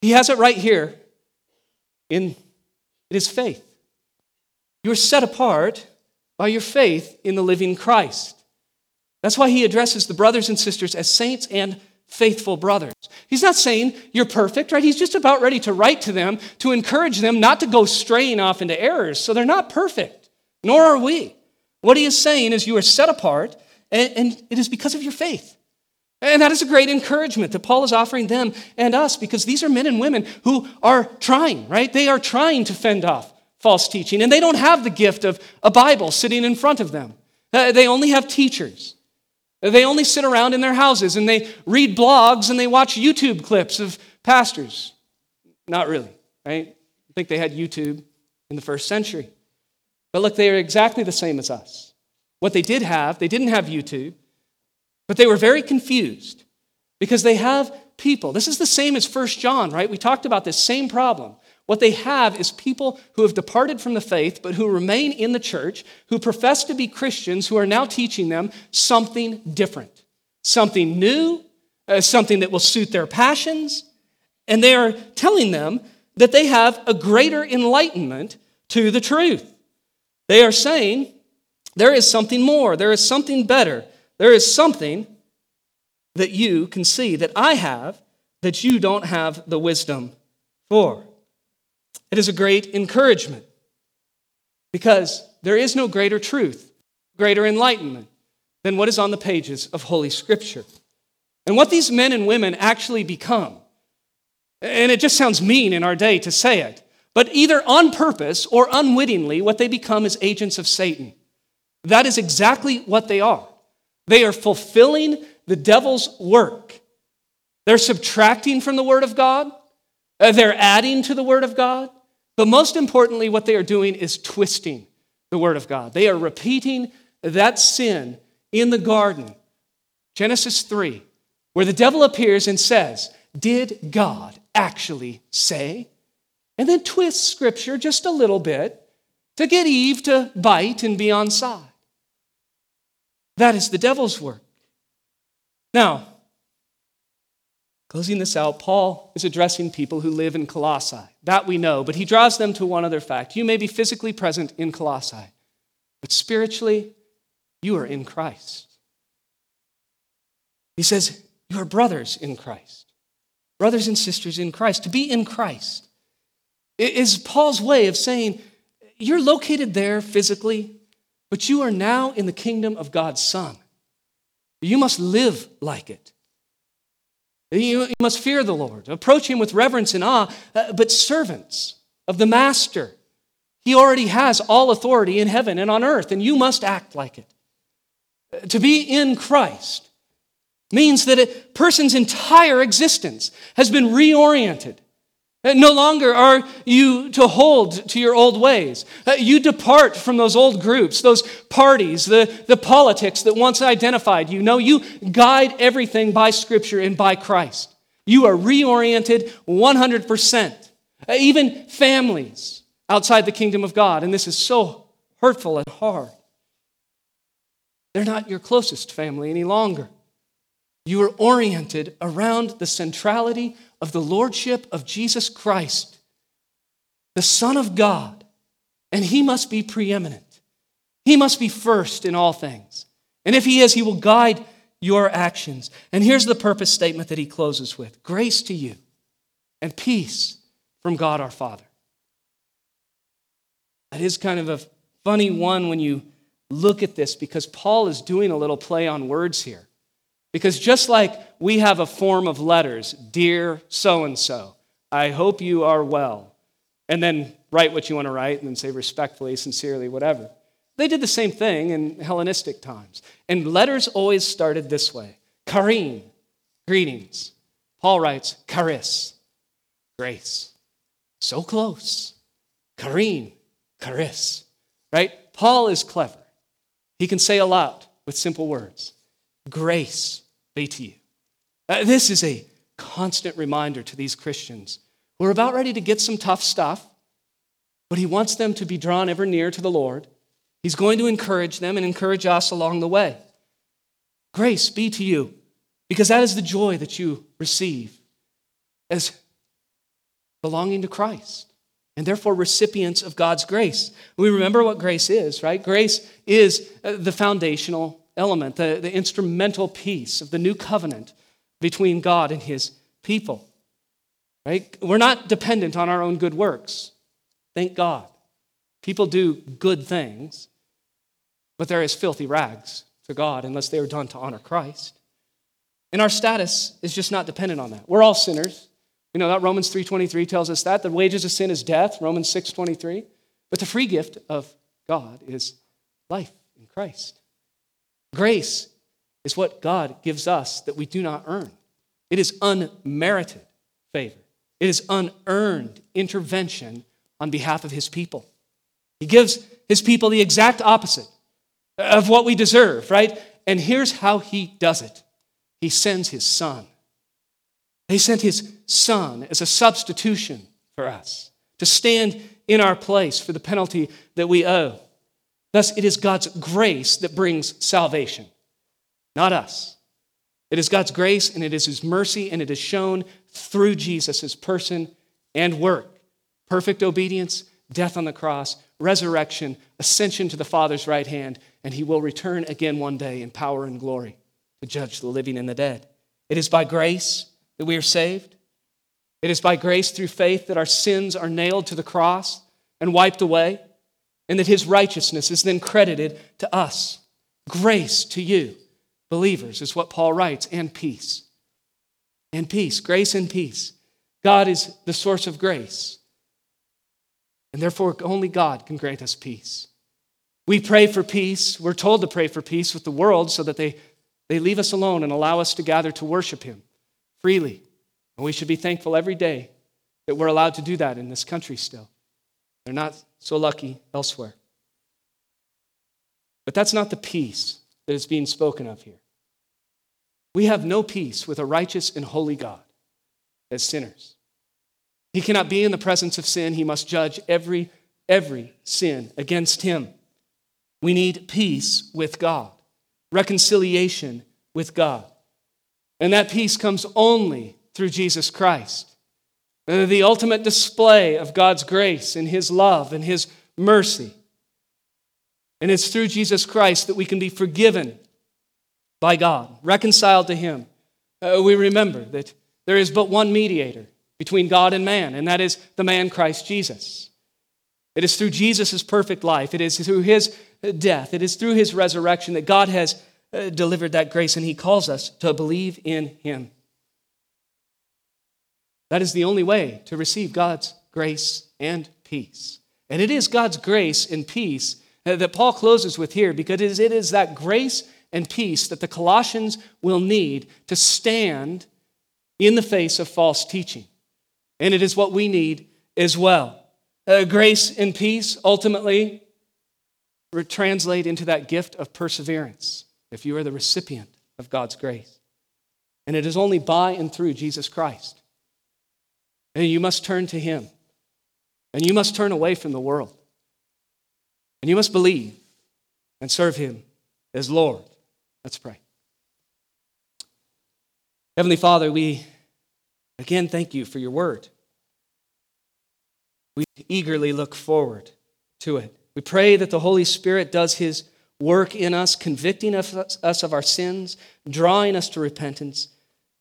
He has it right here in it is faith. You're set apart by your faith in the living Christ. That's why he addresses the brothers and sisters as saints and faithful brothers. He's not saying you're perfect, right? He's just about ready to write to them to encourage them not to go straying off into errors. So they're not perfect, nor are we. What he is saying is you are set apart, and, it is because of your faith. And that is a great encouragement that Paul is offering them and us because these are men and women who are trying, right? They are trying to fend off false teaching, and they don't have the gift of a Bible sitting in front of them. Uh, they only have teachers. They only sit around in their houses and they read blogs and they watch YouTube clips of pastors. Not really, right? I think they had YouTube in the first century. But look, they are exactly the same as us. What they did have, they didn't have YouTube, but they were very confused because they have people. This is the same as First John, right? We talked about this same problem. What they have is people who have departed from the faith, but who remain in the church, who profess to be Christians, who are now teaching them something different, something new, uh, something that will suit their passions. And they are telling them that they have a greater enlightenment to the truth. They are saying there is something more, there is something better, there is something that you can see that I have that you don't have the wisdom for. It is a great encouragement because there is no greater truth, greater enlightenment than what is on the pages of Holy Scripture. And what these men and women actually become, and it just sounds mean in our day to say it, but either on purpose or unwittingly, what they become is agents of Satan. That is exactly what they are. They are fulfilling the devil's work. They're subtracting from the Word of God, uh, they're adding to the Word of God, but most importantly, what they are doing is twisting the Word of God. They are repeating that sin in the garden, Genesis 3, where the devil appears and says, Did God actually say? And then twists Scripture just a little bit to get Eve to bite and be on side. That is the devil's work. Now, Closing this out, Paul is addressing people who live in Colossae. That we know, but he draws them to one other fact. You may be physically present in Colossae, but spiritually, you are in Christ. He says, You are brothers in Christ, brothers and sisters in Christ. To be in Christ is Paul's way of saying, You're located there physically, but you are now in the kingdom of God's Son. You must live like it. You must fear the Lord, approach him with reverence and awe, uh, but servants of the Master. He already has all authority in heaven and on earth, and you must act like it. To be in Christ means that a person's entire existence has been reoriented no longer are you to hold to your old ways. Uh, you depart from those old groups, those parties, the, the politics that once identified you. No, you guide everything by Scripture and by Christ. You are reoriented 100%. Uh, even families outside the kingdom of God, and this is so hurtful and hard, they're not your closest family any longer. You are oriented around the centrality of the lordship of Jesus Christ, the Son of God, and he must be preeminent. He must be first in all things. And if he is, he will guide your actions. And here's the purpose statement that he closes with grace to you and peace from God our Father. That is kind of a funny one when you look at this because Paul is doing a little play on words here. Because just like we have a form of letters, dear so and so, I hope you are well, and then write what you want to write and then say respectfully, sincerely, whatever. They did the same thing in Hellenistic times. And letters always started this way Charis, greetings. Paul writes, charis, grace. So close. Charis, charis. Right? Paul is clever. He can say a lot with simple words. Grace be to you. Uh, this is a constant reminder to these Christians who are about ready to get some tough stuff, but he wants them to be drawn ever near to the Lord. He's going to encourage them and encourage us along the way. Grace be to you, because that is the joy that you receive as belonging to Christ and therefore recipients of God's grace. We remember what grace is, right? Grace is uh, the foundational element, the, the instrumental piece of the new covenant between God and his people. Right? We're not dependent on our own good works. Thank God. People do good things, but they're as filthy rags to God unless they are done to honor Christ. And our status is just not dependent on that. We're all sinners. You know that Romans 3:23 tells us that the wages of sin is death, Romans 6:23, but the free gift of God is life in Christ. Grace is what God gives us that we do not earn. It is unmerited favor. It is unearned intervention on behalf of his people. He gives his people the exact opposite of what we deserve, right? And here's how he does it He sends his son. He sent his son as a substitution for us to stand in our place for the penalty that we owe. Thus, it is God's grace that brings salvation, not us. It is God's grace and it is His mercy, and it is shown through Jesus' person and work. Perfect obedience, death on the cross, resurrection, ascension to the Father's right hand, and He will return again one day in power and glory to judge the living and the dead. It is by grace that we are saved. It is by grace through faith that our sins are nailed to the cross and wiped away and that his righteousness is then credited to us. Grace to you, believers, is what Paul writes, and peace. And peace, grace and peace. God is the source of grace. And therefore, only God can grant us peace. We pray for peace. We're told to pray for peace with the world so that they, they leave us alone and allow us to gather to worship Him freely. And we should be thankful every day that we're allowed to do that in this country still. They're not so lucky elsewhere. But that's not the peace that is being spoken of here. We have no peace with a righteous and holy God as sinners. He cannot be in the presence of sin. He must judge every, every sin against him. We need peace with God, reconciliation with God. And that peace comes only through Jesus Christ. The ultimate display of God's grace and His love and His mercy. And it's through Jesus Christ that we can be forgiven by God, reconciled to Him. Uh, we remember that there is but one mediator between God and man, and that is the man Christ Jesus. It is through Jesus' perfect life, it is through His death, it is through His resurrection that God has uh, delivered that grace, and He calls us to believe in Him. That is the only way to receive God's grace and peace. And it is God's grace and peace that Paul closes with here because it is that grace and peace that the Colossians will need to stand in the face of false teaching. And it is what we need as well. Uh, grace and peace ultimately translate into that gift of perseverance if you are the recipient of God's grace. And it is only by and through Jesus Christ. And you must turn to Him. And you must turn away from the world. And you must believe and serve Him as Lord. Let's pray. Heavenly Father, we again thank you for your word. We eagerly look forward to it. We pray that the Holy Spirit does His work in us, convicting us of our sins, drawing us to repentance,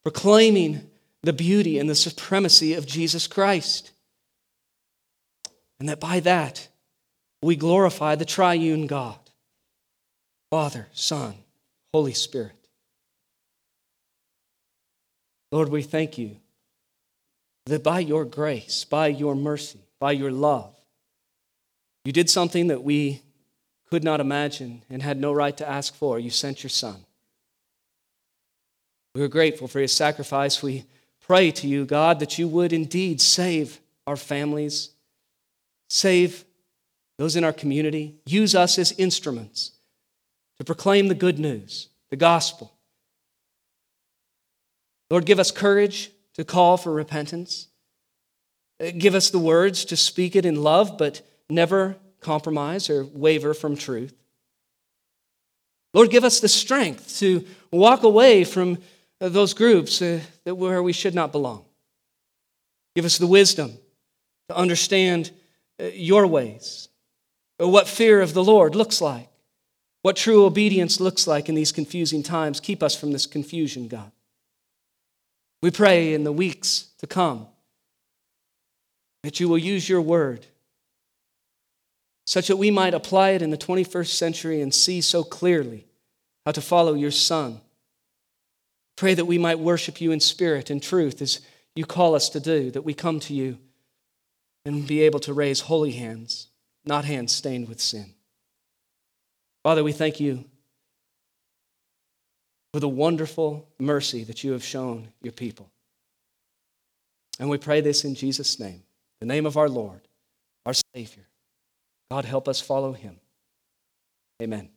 proclaiming the beauty and the supremacy of Jesus Christ. And that by that, we glorify the triune God Father, Son, Holy Spirit. Lord, we thank you that by your grace, by your mercy, by your love, you did something that we could not imagine and had no right to ask for. You sent your Son. We are grateful for his sacrifice. We pray to you, God, that you would indeed save our families, save those in our community, use us as instruments to proclaim the good news, the gospel. Lord, give us courage to call for repentance. Give us the words to speak it in love, but never compromise or waver from truth. Lord, give us the strength to walk away from those groups uh, where we should not belong. Give us the wisdom to understand uh, your ways, or what fear of the Lord looks like, what true obedience looks like in these confusing times. Keep us from this confusion, God. We pray in the weeks to come that you will use your word such that we might apply it in the 21st century and see so clearly how to follow your Son. Pray that we might worship you in spirit and truth as you call us to do, that we come to you and be able to raise holy hands, not hands stained with sin. Father, we thank you for the wonderful mercy that you have shown your people. And we pray this in Jesus' name, the name of our Lord, our Savior. God, help us follow him. Amen.